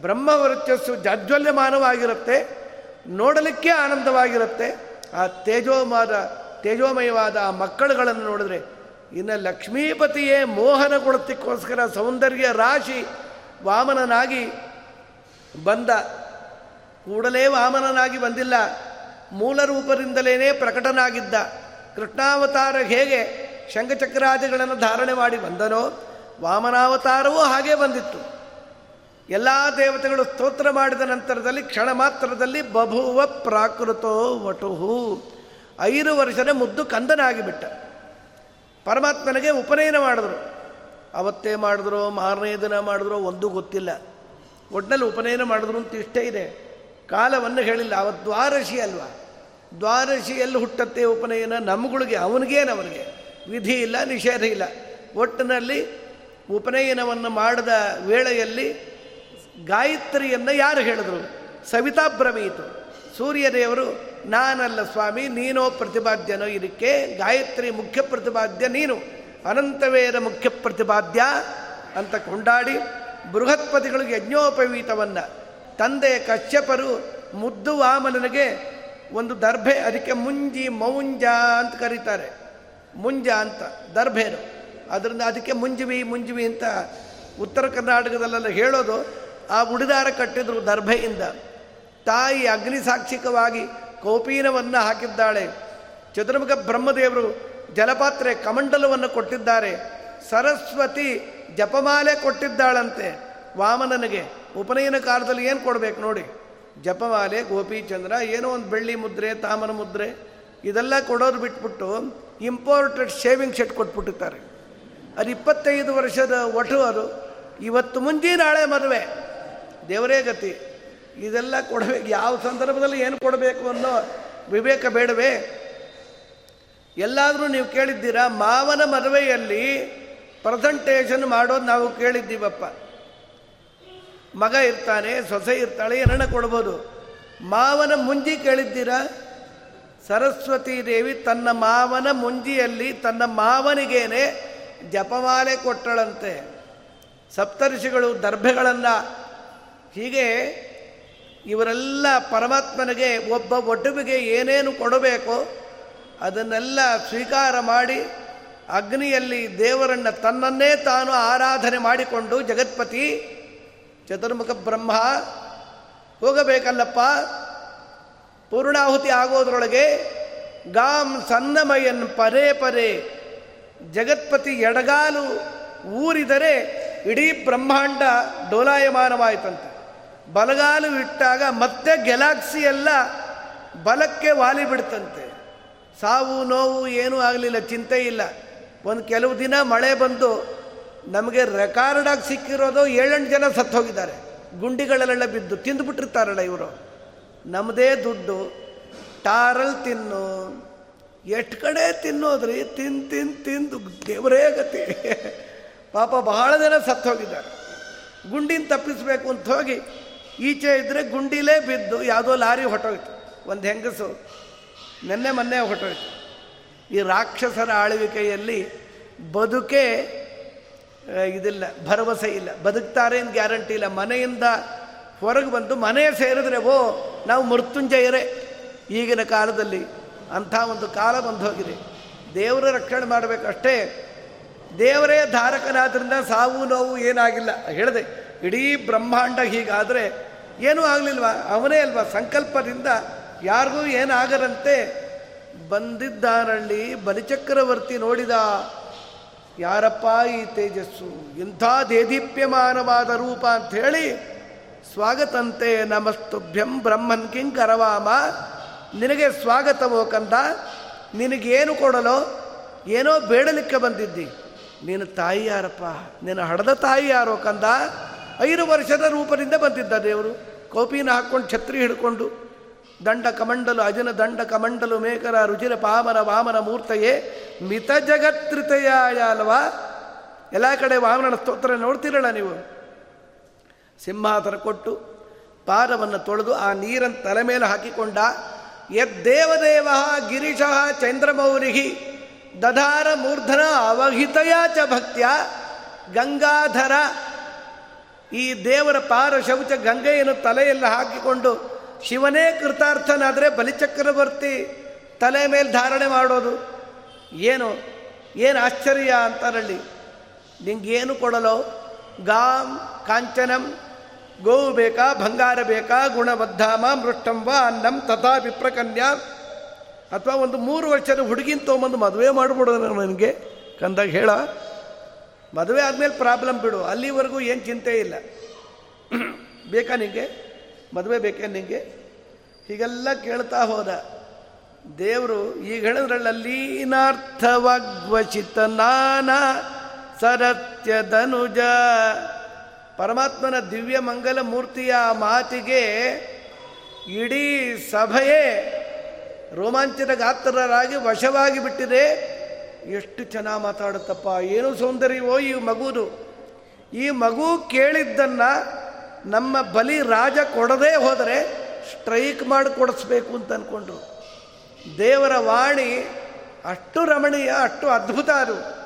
Speaker 1: ಬ್ರಹ್ಮವರ್ಚಸ್ಸು ಜಾಜ್ವಲ್ಯಮಾನವಾಗಿರುತ್ತೆ, ನೋಡಲಿಕ್ಕೆ ಆನಂದವಾಗಿರುತ್ತೆ. ಆ ತೇಜೋಮಾದ, ತೇಜೋಮಯವಾದ ಆ ಮಕ್ಕಳುಗಳನ್ನು ನೋಡಿದ್ರೆ ಇನ್ನು ಲಕ್ಷ್ಮೀಪತಿಯೇ ಮೋಹನಗೊಳ್ಳತಿಕ್ಕೋಸ್ಕರ ಸೌಂದರ್ಯ ರಾಶಿ ವಾಮನನಾಗಿ ಬಂದ ಕೂಡಲೇ ವಾಮನನಾಗಿ ಬಂದಿಲ್ಲ. ಮೂಲ ರೂಪದಿಂದಲೇ ಪ್ರಕಟನಾಗಿದ್ದ. ಕೃಷ್ಣಾವತಾರ ಹೇಗೆ ಶಂಖಚಕ್ರಾದಿಗಳನ್ನು ಧಾರಣೆ ಮಾಡಿ ಬಂದನೋ, ವಾಮನಾವತಾರವೂ ಹಾಗೆ ಬಂದಿತ್ತು. ಎಲ್ಲ ದೇವತೆಗಳು ಸ್ತೋತ್ರ ಮಾಡಿದ ನಂತರದಲ್ಲಿ, ಕ್ಷಣ ಮಾತ್ರದಲ್ಲಿ ಬಭುವ ಪ್ರಾಕೃತೋ ವಟುಹು. ಐದು ವರ್ಷದ ಮುದ್ದು ಕಂದನಾಗಿಬಿಟ್ಟ. ಪರಮಾತ್ಮನಿಗೆ ಉಪನಯನ ಮಾಡಿದ್ರು. ಅವತ್ತೇ ಮಾಡಿದ್ರು, ಮಾರನೇ ದಿನ ಮಾಡಿದ್ರು, ಒಂದೂ ಗೊತ್ತಿಲ್ಲ. ಒಟ್ಟಿನಲ್ಲಿ ಉಪನಯನ ಮಾಡಿದ್ರು ಅಂತ ಇಷ್ಟೇ ಇದೆ. ಕಾಲವನ್ನು ಹೇಳಿಲ್ಲ ಅವ ದ್ವಾರಶಿ ಅಲ್ವಾ? ದ್ವಾರಶಿಯಲ್ಲಿ ಹುಟ್ಟತ್ತೆ ಉಪನಯನ ನಮ್ಗಳಿಗೆ ಅವನಿಗೇನು ಅವನಿಗೆ? ವಿಧಿ ಇಲ್ಲ, ನಿಷೇಧ ಇಲ್ಲ. ಒಟ್ಟಿನಲ್ಲಿ ಉಪನಯನವನ್ನು ಮಾಡಿದ ವೇಳೆಯಲ್ಲಿ ಗಾಯತ್ರಿಯನ್ನು ಯಾರು ಹೇಳಿದ್ರು? ಸವಿತಾ ಭ್ರಮೀತು ಸೂರ್ಯದೇವರು, ನಾನಲ್ಲ ಸ್ವಾಮಿ, ನೀನೋ ಪ್ರತಿಪಾದ್ಯನೋ, ಇದಕ್ಕೆ ಗಾಯತ್ರಿ ಮುಖ್ಯ ಪ್ರತಿಪಾದ್ಯ ನೀನು. ಅನಂತವೇದ ಮುಖ್ಯ ಪ್ರತಿಪಾದ್ಯ ಅಂತ ಕೊಂಡಾಡಿ ಬೃಹತ್ಪತಿಗಳಿಗೆ ಯಜ್ಞೋಪವೀತವನ್ನು ತಂದೆ ಕಶ್ಯಪರು ಮುದ್ದು ವಾಮನನಿಗೆ ಒಂದು ದರ್ಭೆ, ಅದಕ್ಕೆ ಮುಂಜಿ ಮೌಂಜ ಅಂತ ಕರೀತಾರೆ. ಮುಂಜ ಅಂತ, ದರ್ಭೆರು. ಅದರಿಂದ ಅದಕ್ಕೆ ಮುಂಜುವಿ ಮುಂಜುವಿ ಅಂತ ಉತ್ತರ ಕರ್ನಾಟಕದಲ್ಲೆಲ್ಲ ಹೇಳೋದು, ಆ ಉಡಿದಾರ ಕಟ್ಟಿದ್ರು ದರ್ಭೆಯಿಂದ. ತಾಯಿ ಅಗ್ನಿ ಸಾಕ್ಷಿಕವಾಗಿ ಕೌಪೀನವನ್ನು ಹಾಕಿದ್ದಾಳೆ. ಚತುರ್ಮುಖ ಬ್ರಹ್ಮದೇವರು ಜಲಪಾತ್ರೆ ಕಮಂಡಲವನ್ನು ಕೊಟ್ಟಿದ್ದಾರೆ. ಸರಸ್ವತಿ ಜಪಮಾಲೆ ಕೊಟ್ಟಿದ್ದಾಳಂತೆ. ವಾಮನನಿಗೆ ಉಪನಯನ ಕಾಲದಲ್ಲಿ ಏನು ಕೊಡಬೇಕು ನೋಡಿ? ಜಪಮಾಲೆ ಗೋಪಿಚಂದ್ರ ಏನೋ ಒಂದು ಬೆಳ್ಳಿ ಮುದ್ರೆ ತಾಮರ ಮುದ್ರೆ, ಇದೆಲ್ಲ ಕೊಡೋದು ಬಿಟ್ಬಿಟ್ಟು ಇಂಪೋರ್ಟೆಡ್ ಶೇವಿಂಗ್ ಶೆಟ್ ಕೊಟ್ಬಿಟ್ಟಿರ್ತಾರೆ. ಅದು ಇಪ್ಪತ್ತೈದು ವರ್ಷದ ಒಟು ಅದು. ಇವತ್ತು ಮುಂಜಿ ನಾಳೆ ಮದುವೆ. ದೇವರೇ ಗತಿ. ಇದೆಲ್ಲ ಕೊಡಬೇಕು. ಯಾವ ಸಂದರ್ಭದಲ್ಲಿ ಏನು ಕೊಡಬೇಕು ಅನ್ನೋ ವಿವೇಕ ಬೇಡವೇ? ಎಲ್ಲಾದರೂ ನೀವು ಕೇಳಿದ್ದೀರಾ, ಮಾವನ ಮದುವೆಯಲ್ಲಿ ಪ್ರೆಸೆಂಟೇಷನ್ ಮಾಡೋದು ನಾವು ಕೇಳಿದ್ದೀವಪ್ಪ. ಮಗ ಇರ್ತಾನೆ, ಸೊಸೆ ಇರ್ತಾಳೆ ಏನನ್ನ ಕೊಡ್ಬೋದು. ಮಾವನ ಮುಂಜಿ ಕೇಳಿದ್ದೀರಾ? ಸರಸ್ವತಿ ದೇವಿ ತನ್ನ ಮಾವನ ಮುಂಜಿಯಲ್ಲಿ ತನ್ನ ಮಾವನಿಗೇನೆ ಜಪಮಾಲೆ ಕೊಟ್ಟಳಂತೆ. ಸಪ್ತರ್ಷಿಗಳು ದರ್ಭೆಗಳನ್ನು. ಹೀಗೆ ಇವರೆಲ್ಲ ಪರಮಾತ್ಮನಿಗೆ ಒಬ್ಬ ಒಡುವಿಗೆ ಏನೇನು ಕೊಡಬೇಕು ಅದನ್ನೆಲ್ಲ ಸ್ವೀಕಾರ ಮಾಡಿ ಅಗ್ನಿಯಲ್ಲಿ ದೇವರನ್ನು ತನ್ನನ್ನೇ ತಾನು ಆರಾಧನೆ ಮಾಡಿಕೊಂಡು ಜಗತ್ಪತಿ ಚತುರ್ಮುಖ ಬ್ರಹ್ಮ ಹೋಗಬೇಕಲ್ಲಪ್ಪ. ಪೂರ್ಣಾಹುತಿ ಆಗೋದ್ರೊಳಗೆ ಗಾಂ ಸನ್ನಮಯನ್ ಪರೇ ಪರೇ ಜಗತ್ಪತಿ ಎಡಗಾಲು ಊರಿದರೆ ಇಡೀ ಬ್ರಹ್ಮಾಂಡ ಡೋಲಾಯಮಾನವಾಯಿತಂತೆ. ಬಲಗಾಲು ಇಟ್ಟಾಗ ಮತ್ತೆ ಗೆಲಾಕ್ಸಿ ಎಲ್ಲ ಬಲಕ್ಕೆ ವಾಲಿ ಬಿಡ್ತಂತೆ. ಸಾವು ನೋವು ಏನೂ ಆಗಲಿಲ್ಲ, ಚಿಂತೆ ಇಲ್ಲ. ಒಂದು ಕೆಲವು ದಿನ ಮಳೆ ಬಂದು ನಮಗೆ ರೆಕಾರ್ಡಾಗಿ ಸಿಕ್ಕಿರೋದು ಏಳೆಂಟು ಜನ ಸತ್ತು ಹೋಗಿದ್ದಾರೆ ಗುಂಡಿಗಳಲ್ಲೆಲ್ಲ ಬಿದ್ದು ತಿಂದುಬಿಟ್ಟಿರ್ತಾರಲ್ಲ ಇವರು. ನಮ್ಮದೇ ದುಡ್ಡು ಟಾರಲ್ಲಿ ತಿನ್ನು, ಎಷ್ಟು ಕಡೆ ತಿನ್ನೋದ್ರಿ? ತಿನ್ ತಿನ್ ತಿಂದು ದೇವರೇ ಗತಿ. ಪಾಪ ಬಹಳ ಜನ ಸತ್ತು ಹೋಗಿದ್ದಾರೆ ಗುಂಡಿನ ತಪ್ಪಿಸ್ಬೇಕು ಅಂತ ಹೋಗಿ ಈಚೆ ಇದ್ದರೆ ಗುಂಡಿಲೇ ಬಿದ್ದು ಯಾವುದೋ ಲಾರಿ ಹೊಟ್ಟೋಯ್ತು ಒಂದು ಹೆಂಗಸು ನೆನ್ನೆ ಮೊನ್ನೆ ಹೊಟ್ಟೋಯ್ತು ಈ ರಾಕ್ಷಸರ ಆಳ್ವಿಕೆಯಲ್ಲಿ ಬದುಕೆ ಇದಿಲ್ಲ, ಭರವಸೆ ಇಲ್ಲ. ಬದುಕ್ತಾರೆ ಅಂತ ಗ್ಯಾರಂಟಿ ಇಲ್ಲ. ಮನೆಯಿಂದ ಹೊರಗೆ ಬಂದು ಮನೆ ಸೇರಿದ್ರೆ ಓ, ನಾವು ಮೃತ್ಯುಂಜಯರೇ. ಈಗಿನ ಕಾಲದಲ್ಲಿ ಅಂಥ ಒಂದು ಕಾಲ ಬಂದು ಹೋಗಿದೆ. ದೇವರ ರಕ್ಷಣೆ ಮಾಡಬೇಕಷ್ಟೇ ದೇವರೇ ಧಾರಕನಾದ್ರಿಂದ ಸಾವು ನೋವು ಏನಾಗಿಲ್ಲ. ಹೇಳಿದೆ, ಇಡೀ ಬ್ರಹ್ಮಾಂಡ ಹೀಗಾದರೆ ಏನೂ ಆಗಲಿಲ್ವಾ? ಅವನೇ ಅಲ್ವಾ? ಸಂಕಲ್ಪದಿಂದ ಯಾರಿಗೂ ಏನಾಗರಂತೆ ಬಂದಿದ್ದಾರಳ್ಳಿ ಬಲಿಚಕ್ರವರ್ತಿ ನೋಡಿದ ಯಾರಪ್ಪ ಈ ತೇಜಸ್ಸು? ಇಂಥ ದೇದೀಪ್ಯಮಾನವಾದ ರೂಪ ಅಂತ ಹೇಳಿ ಸ್ವಾಗತಂತೆ ನಮಸ್ತುಭ್ಯಂ ಬ್ರಹ್ಮನ್ ಕಿಂ ಕರವಾಮ. ನಿನಗೆ ಸ್ವಾಗತವೋ ಕಂದ? ನಿನಗೇನು ಕೊಡಲೋ? ಏನೋ ಬೇಡಲಿಕ್ಕೆ ಬಂದಿದ್ದಿ. ನಿನ್ನ ತಾಯಿ ಯಾರಪ್ಪ? ನಿನ್ನ ಹಡದ ತಾಯಿ ಯಾರೋ ಕಂದ? ಐದು ವರ್ಷದ ರೂಪದಿಂದ ಬಂದಿದ್ದ ದೇವರು. ಕೋಪಿನ ಹಾಕ್ಕೊಂಡು ಛತ್ರಿ ಹಿಡ್ಕೊಂಡು ದಂಡ ಕಮಂಡಲು ಅಜನ ದಂಡ ಕಮಂಡಲು ಮೇಕರ ರುಚಿರ ಪಾಮರ ವಾಮನ ಮೂರ್ತಯೇ, ಮಿತ ಜಗತ್ರಿತಯಾಯ ಅಲ್ವಾ? ಎಲ್ಲ ಕಡೆ ವಾಮನ ಸ್ತೋತ್ರ ನೋಡ್ತಿರಲ್ಲ ನೀವು. ಸಿಂಹಾಸನ ಕೊಟ್ಟು ಪಾದವನ್ನು ತೊಳೆದು ಆ ನೀರನ್ನು ತಲೆ ಮೇಲೆ ಹಾಕಿಕೊಂಡ ಯದ್ದೇವದೇವ ಗಿರೀಶಃ ಚಂದ್ರಮೌರಿಹಿ ದಧಾರ ಮೂರ್ಧನ ಅವಹಿತಯ ಚ ಭಕ್ತ್ಯ ಗಂಗಾಧರ. ಈ ದೇವರ ಪಾರ ಶೌಚ ಗಂಗೆಯನ್ನು ತಲೆಯಲ್ಲಿ ಹಾಕಿಕೊಂಡು ಶಿವನೇ ಕೃತಾರ್ಥನಾದರೆ ಬಲಿಚಕ್ರವರ್ತಿ ತಲೆ ಮೇಲೆ ಧಾರಣೆ ಮಾಡೋದು. ಏನು? ಏನು ಆಶ್ಚರ್ಯ ಅಂತಾರಲ್ಲಿ ನಿಂಗೇನು ಕೊಡಲೋ? ಗಾಂ ಕಾಂಚನಂ ಗೋವು ಬೇಕಾ ಬಂಗಾರ ಬೇಕಾ ಗುಣಬದ್ಧಾಮ ಮೃಷ್ಟಂಬ ಅನ್ನಂ ತಥಾ ವಿಪ್ರಕನ್ಯಾ ಅಥವಾ ಒಂದು ಮೂರು ವರ್ಷದ ಹುಡುಗಿನ ತೊಗೊಂಬಂದು ಮದುವೆ ಮಾಡಿಬಿಡೋದು ನನಗೆ. ಕಂದಾಗ ಹೇಳ. ಮದುವೆ ಆದಮೇಲೆ ಪ್ರಾಬ್ಲಮ್ ಬಿಡು. ಅಲ್ಲಿವರೆಗೂ ಏನು ಚಿಂತೆ ಇಲ್ಲ. ಬೇಕಾ ನಿಂಗೆ? ಮದುವೆ ಬೇಕೇ ನಿಮಗೆ ಹೀಗೆಲ್ಲ ಕೇಳ್ತಾ ಹೋದ. ದೇವರು ಈಗ ಹೇಳಿದ್ರಲ್ಲೀನಾರ್ಥವಾಗ್ವಚಿತ ನಾನ ಸರತ್ಯದನುಜ ಪರಮಾತ್ಮನ ದಿವ್ಯ ಮಂಗಲ ಮೂರ್ತಿಯ ಮಾತಿಗೆ ಇಡೀ ಸಭೆಯೇ ರೋಮಾಂಚನ ಗಾತ್ರರಾಗಿ ವಶವಾಗಿ ಬಿಟ್ಟಿದೆ. ಎಷ್ಟು ಚೆನ್ನಾಗಿ ಮಾತಾಡುತ್ತಪ್ಪ, ಏನು ಸೌಂದರ್ಯವೋ ಈ ಮಗುದು. ಈ ಮಗು ಕೇಳಿದ್ದನ್ನ ನಮ್ಮ ಬಲಿ ರಾಜ ಕೊಡದೇ ಹೋದರೆ ಸ್ಟ್ರೈಕ್ ಮಾಡಿ ಕೊಡಿಸ್ಬೇಕು ಅಂತ ಅಂದ್ಕೊಂಡ್ರು ದೇವರ ವಾಣಿ ಅಷ್ಟು ರಮಣೀಯ, ಅಷ್ಟು ಅದ್ಭುತ ಅದು.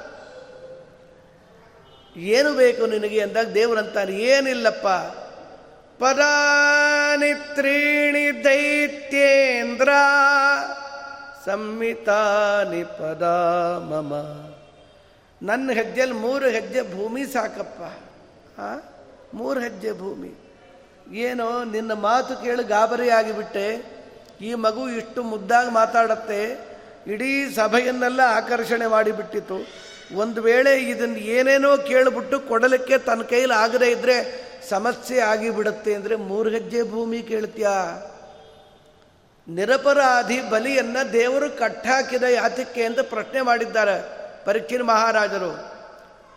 Speaker 1: ಏನು ಬೇಕು ನಿನಗೆ ಅಂದಾಗ ದೇವರಂತಾನೆ ಏನಿಲ್ಲಪ್ಪ. ಪದಾನಿ ತ್ರೀಣಿ ದೈತ್ಯೇಂದ್ರ ಸಂಹಿತಾನಿ ಪದ ಮಮ. ನನ್ನ ಹೆಜ್ಜೆಲಿ ಮೂರು ಹೆಜ್ಜೆ ಭೂಮಿ ಸಾಕಪ್ಪ. ಆ? ಮೂರು ಹೆಜ್ಜೆ ಭೂಮಿ. ಏನೋ ನಿನ್ನ ಮಾತು ಕೇಳಿ ಗಾಬರಿ ಆಗಿಬಿಟ್ಟೆ ಈ ಮಗು ಇಷ್ಟು ಮುದ್ದಾಗಿ ಮಾತಾಡತ್ತೆ. ಇಡೀ ಸಭೆಯನ್ನೆಲ್ಲ ಆಕರ್ಷಣೆ ಮಾಡಿಬಿಟ್ಟಿತು. ಒಂದು ವೇಳೆ ಇದನ್ನು ಏನೇನೋ ಕೇಳಿಬಿಟ್ಟು ಕೊಡಲಿಕ್ಕೆ ತನ್ನ ಕೈಲಿ ಆಗದೇ ಇದ್ದರೆ ಸಮಸ್ಯೆ ಆಗಿಬಿಡುತ್ತೆ ಅಂದರೆ ಮೂರು ಹೆಜ್ಜೆ ಭೂಮಿ ಕೇಳ್ತೀಯಾ? ನಿರಪರಾಧಿ ಬಲಿಯನ್ನ ದೇವರು ಕಟ್ಟಾಕಿದ ಯಾತಕ್ಕೆ ಅಂತ ಪ್ರಶ್ನೆ ಮಾಡಿದ್ದಾರೆ ಪರೀಕ್ಷಿನ ಮಹಾರಾಜರು.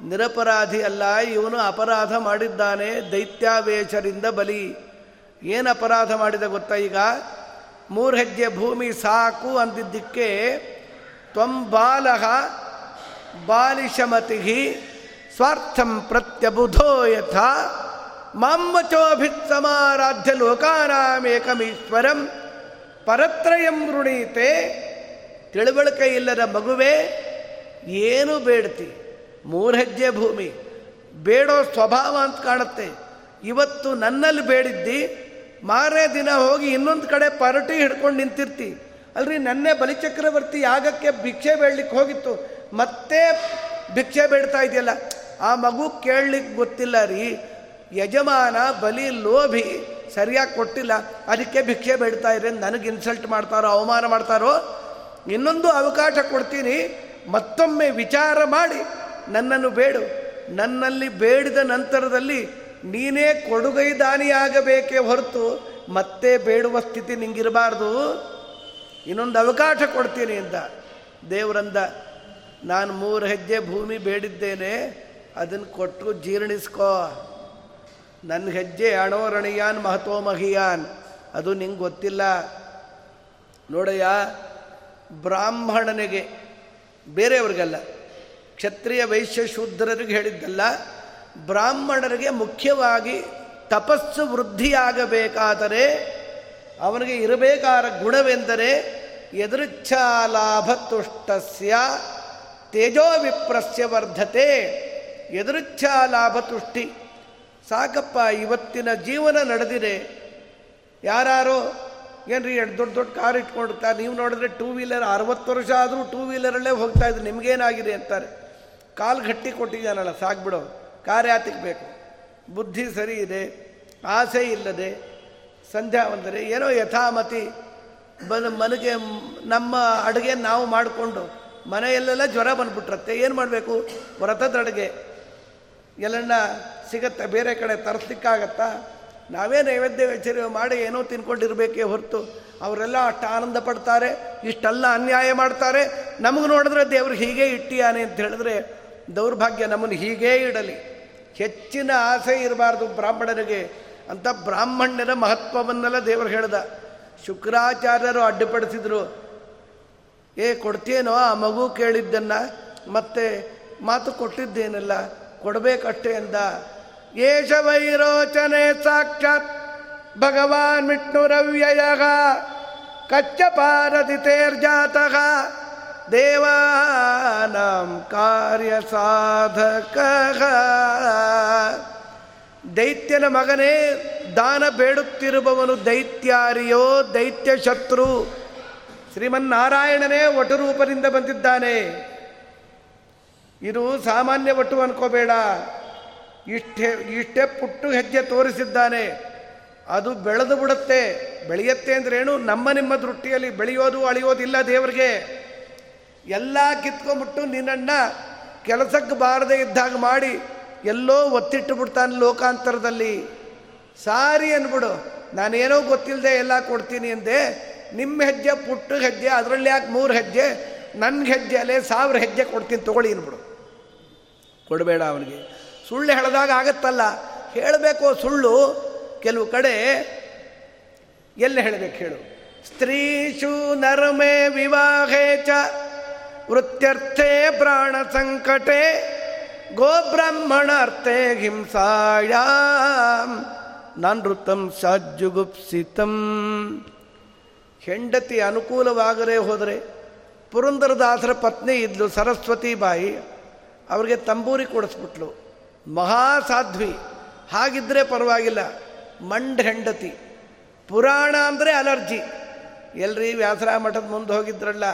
Speaker 1: ನಿರಪರಾಧಿ ಅಲ್ಲ, ಇವನು ಅಪರಾಧ ಮಾಡಿದ್ದಾನೆ, ದೈತ್ಯಾವೇಶರಿಂದ ಬಲಿ. ಏನು ಅಪರಾಧ ಮಾಡಿದ ಗೊತ್ತಾ ಈಗ? ಮೂರು ಹೆಜ್ಜೆ ಭೂಮಿ ಸಾಕು ಅಂದಿದ್ದಕ್ಕೆ ತ್ವಂಬಾಲಹ ಬಾಲಿಶಮತಿ ಸ್ವಾರ್ಥಂ ಪ್ರತ್ಯಬುಧೋ ಯಥ. ಮಾಮಚೋಭಿತ್ಸಮಾರಾಧ್ಯ ಲೋಕಾನಾಮೇಕಮೀಶ್ವರಂ ಪರತ್ರಯಂ ಋಣೀತೆ ತಿಳುವಳಿಕೆ ಇಲ್ಲದ ಮಗುವೆ, ಏನು ಬೇಡ್ತಿ? ಮೂರು ಹೆಜ್ಜೆ ಭೂಮಿ. ಬೇಡೋ ಸ್ವಭಾವ ಅಂತ ಕಾಣುತ್ತೆ. ಇವತ್ತು ನನ್ನಲ್ಲಿ ಬೇಡಿದ್ದಿ ಮಾರನೇ ದಿನ ಹೋಗಿ ಇನ್ನೊಂದು ಕಡೆ ಪರಟಿ ಹಿಡ್ಕೊಂಡು ನಿಂತಿರ್ತಿ. ಅಲ್ರಿ, ನನ್ನೇ ಬಲಿಚಕ್ರವರ್ತಿ ಯಾಗಕ್ಕೆ ಭಿಕ್ಷೆ ಬೇಡಲಿಕ್ಕೆ ಹೋಗಿತ್ತು. ಮತ್ತೆ ಭಿಕ್ಷೆ ಬೇಡ್ತಾ ಇದೆಯಲ್ಲ. ಆ ಮಗು ಕೇಳಲಿಕ್ಕೆ ಗೊತ್ತಿಲ್ಲ ರೀ. ಯಜಮಾನ ಬಲಿ ಲೋಭಿ, ಸರಿಯಾಗಿ ಕೊಟ್ಟಿಲ್ಲ. ಅದಕ್ಕೆ ಭಿಕ್ಷೆ ಬೇಡ್ತಾ ಇದ್ರೆ ನನಗೆ ಇನ್ಸಲ್ಟ್ ಮಾಡ್ತಾರೋ, ಅವಮಾನ ಮಾಡ್ತಾರೋ, ಇನ್ನೊಂದು ಅವಕಾಶ ಕೊಡ್ತೀನಿ. ಮತ್ತೊಮ್ಮೆ ವಿಚಾರ ಮಾಡಿ. ನನ್ನನ್ನು ಬೇಡು. ನನ್ನಲ್ಲಿ ಬೇಡಿದ ನಂತರದಲ್ಲಿ ನೀನೇ ಕೊಡುಗೈದಾನಿಯಾಗಬೇಕೇ ಹೊರತು ಮತ್ತೆ ಬೇಡುವ ಸ್ಥಿತಿ ನಿಂಗಿರಬಾರ್ದು. ಇನ್ನೊಂದು ಅವಕಾಶ ಕೊಡ್ತೀನಿ ಅಂತ. ದೇವರಂದ, ನಾನು ಮೂರು ಹೆಜ್ಜೆ ಭೂಮಿ ಬೇಡಿದ್ದೇನೆ. ಅದನ್ನು ಕೊಟ್ಟು ಜೀರ್ಣಿಸ್ಕೋ. ನನ್ನ ಹೆಜ್ಜೆ ಅಣೋರಣಿಯಾನ್ ಮಹತ್ವ ಮಹಿಯಾನ್ ಅದು ನಿಂಗೆ ಗೊತ್ತಿಲ್ಲ. ನೋಡಯ್ಯ, ಬ್ರಾಹ್ಮಣನಿಗೆ, ಬೇರೆಯವ್ರಿಗಲ್ಲ. ಕ್ಷತ್ರಿಯ ವೈಶ್ಯ ಶೂದ್ರರಿಗೆ ಹೇಳಿದ್ದಲ್ಲ, ಬ್ರಾಹ್ಮಣರಿಗೆ ಮುಖ್ಯವಾಗಿ ತಪಸ್ಸು ವೃದ್ಧಿಯಾಗಬೇಕಾದರೆ ಅವನಿಗೆ ಇರಬೇಕಾದ ಗುಣವೆಂದರೆ ಎದುರುಚ್ಛಾಲಾಭ ತುಷ್ಟಸ್ಯ ತೇಜೋ ವಿಪ್ರಸ್ಯ ವರ್ಧತೆ. ಎದುರುಚ್ಛಾಲಾಭ ತುಷ್ಟಿ ಸಾಕಪ್ಪ, ಇವತ್ತಿನ ಜೀವನ ನಡೆದಿದೆ. ಯಾರು ರೀ ಎರಡು ದೊಡ್ಡ ದೊಡ್ಡ ಕಾರ್ ಇಟ್ಕೊಂಡಿರ್ತಾರೆ, ನೀವು ನೋಡಿದ್ರೆ ಟೂ ವೀಲರ್, ಅರವತ್ತು ವರ್ಷ ಆದರೂ ಟೂ ವೀಲರಲ್ಲೇ ಹೋಗ್ತಾ ಇದ್ರು, ನಿಮಗೇನಾಗಿದೆ ಅಂತಾರೆ. ಕಾಲು ಗಟ್ಟಿ ಕೊಟ್ಟಿದ್ದಾನಲ್ಲ, ಸಾಕ್ಬಿಡು. ಕಾರ್ಯಾತಿಗೆ ಬೇಕು. ಬುದ್ಧಿ ಸರಿ ಇದೆ, ಆಸೆ ಇಲ್ಲದೆ, ಸಂಧ್ಯಾ ಒಂದರೆ ಏನೋ ಯಥಾಮತಿ, ಬನ, ಮನೆಗೆ, ನಮ್ಮ ಅಡುಗೆ ನಾವು ಮಾಡಿಕೊಂಡು, ಮನೆಯಲ್ಲೆಲ್ಲ ಜ್ವರ ಬಂದ್ಬಿಟ್ರತ್ತೆ, ಏನು ಮಾಡಬೇಕು? ವ್ರತದ ಅಡುಗೆ. ಎಲ್ಲಣ್ಣ ಸಿಗತ್ತೆ, ಬೇರೆ ಕಡೆ ತರಿಸ್ಲಿಕ್ಕಾಗತ್ತಾ? ನಾವೇ ನೈವೇದ್ಯ ವಿಚಾರ ಮಾಡಿ ಏನೋ ತಿನ್ಕೊಂಡಿರಬೇಕೇ ಹೊರತು, ಅವರೆಲ್ಲ ಅಷ್ಟು ಆನಂದ ಪಡ್ತಾರೆ, ಇಷ್ಟೆಲ್ಲ ಅನ್ಯಾಯ ಮಾಡ್ತಾರೆ. ನಮಗೆ ನೋಡಿದ್ರೆ ದೇವ್ರಿಗೆ ಹೀಗೆ ಇಟ್ಟಿಯಾನೆ ಅಂತ ಹೇಳಿದ್ರೆ ದೌರ್ಭಾಗ್ಯ ನಮ್ಮನ್ನು ಹೀಗೇ ಇಡಲಿ. ಹೆಚ್ಚಿನ ಆಸೆ ಇರಬಾರ್ದು ಬ್ರಾಹ್ಮಣರಿಗೆ ಅಂತ ಬ್ರಾಹ್ಮಣ್ಯರ ಮಹತ್ವವನ್ನೆಲ್ಲ ದೇವರು ಹೇಳ್ದ. ಶುಕ್ರಾಚಾರ್ಯರು ಅಡ್ಡಿಪಡಿಸಿದ್ರು. ಏ, ಕೊಡ್ತೇನೋ ಆ ಮಗು ಕೇಳಿದ್ದನ್ನ, ಮತ್ತೆ ಮಾತು ಕೊಟ್ಟಿದ್ದೇನಲ್ಲ, ಕೊಡಬೇಕಷ್ಟೇ ಅಂದ. ಏಷ ವೈರೋಚನೆ ಸಾಕ್ಷಾತ್ ಭಗವಾನ್ ವಿಷ್ಣುರವ್ಯಯ ಕಚ್ಚಪಾರದಿತೇರ್ಜಾತಃ ದೇವಾನಾಂ ಕಾರ್ಯ ಸಾಧಕ. ದೈತ್ಯನ ಮಗನೇ, ದಾನ ಬೇಡುತ್ತಿರುವವನು ದೈತ್ಯಾರಿಯೋ ದೈತ್ಯ ಶತ್ರು ಶ್ರೀಮನ್ನಾರಾಯಣನೇ ವಟುರೂಪದಿಂದ ಬಂದಿದ್ದಾನೆ. ಇದು ಸಾಮಾನ್ಯ ವಟು ಅನ್ಕೋಬೇಡ. ಇಷ್ಟೇ ಇಷ್ಟೇ ಪುಟ್ಟು ಹೆಜ್ಜೆ ತೋರಿಸಿದ್ದಾನೆ. ಅದು ಬೆಳೆದು ಬಿಡುತ್ತೆ. ಬೆಳೆಯುತ್ತೆ ಅಂದ್ರೇನು ನಮ್ಮ ನಿಮ್ಮ ದೃಷ್ಟಿಯಲ್ಲಿ ಬೆಳೆಯೋದು ಅಳಿಯೋದಿಲ್ಲ ದೇವರಿಗೆ. ಎಲ್ಲ ಕಿತ್ಕೊಂಡ್ಬಿಟ್ಟು ನಿನ್ನನ್ನು ಕೆಲಸಕ್ಕೆ ಬಾರದೇ ಇದ್ದಾಗ ಮಾಡಿ ಎಲ್ಲೋ ಒತ್ತಿಟ್ಟು ಬಿಡ್ತಾನೆ ಲೋಕಾಂತರದಲ್ಲಿ. ಸಾರಿ ಅನ್ಬಿಡು. ನಾನೇನೋ ಗೊತ್ತಿಲ್ಲದೆ ಎಲ್ಲ ಕೊಡ್ತೀನಿ ಅಂದೆ. ನಿಮ್ಮ ಹೆಜ್ಜೆ, ಪುಟ್ಟ ಹೆಜ್ಜೆ, ಅದರಲ್ಲಿ ಯಾಕೆ ಮೂರು ಹೆಜ್ಜೆ? ನನ್ನ ಹೆಜ್ಜೆ ಅಲ್ಲೇ ಸಾವಿರ ಹೆಜ್ಜೆ ಕೊಡ್ತೀನಿ ತಗೊಳ್ಳಿ ಅನ್ಬಿಡು. ಕೊಡಬೇಡ ಅವನಿಗೆ. ಸುಳ್ಳು ಹೇಳಿದಾಗ ಆಗತ್ತಲ್ಲ. ಹೇಳಬೇಕು ಸುಳ್ಳು? ಕೆಲವು ಕಡೆ ಎಲ್ಲಿ ಹೇಳಬೇಕು ಹೇಳು? ಸ್ತ್ರೀಷು ನರಮೇ ವಿವಾಹೇ ಚ ವೃತ್ಯರ್ಥೆ ಪ್ರಾಣ ಸಂಕಟೆ, ಗೋಬ್ರಾಹ್ಮಣಾರ್ಥೆ ಹಿಂಸಾಯ ನಾನೃತಂ ಸಾಜುಗುಪ್ಸಿತಂ ಹೆಂಡತಿ ಅನುಕೂಲವಾಗದೇ ಹೋದರೆ ಪುರಂದರದಾಸರ ಪತ್ನಿ ಇದ್ಲು ಸರಸ್ವತಿ ಬಾಯಿ, ಅವರಿಗೆ ತಂಬೂರಿ ಕೊಡಿಸ್ಬಿಟ್ಲು. ಮಹಾಸಾಧ್ವಿ, ಹಾಗಿದ್ರೆ ಪರವಾಗಿಲ್ಲ, ಮಂಡ್ ಹೆಂಡತಿ. ಪುರಾಣ ಅಂದರೆ ಅಲರ್ಜಿ. ಎಲ್ರಿ ವ್ಯಾಸರ ಮಠದ ಮುಂದೆ ಹೋಗಿದ್ರಲ್ಲ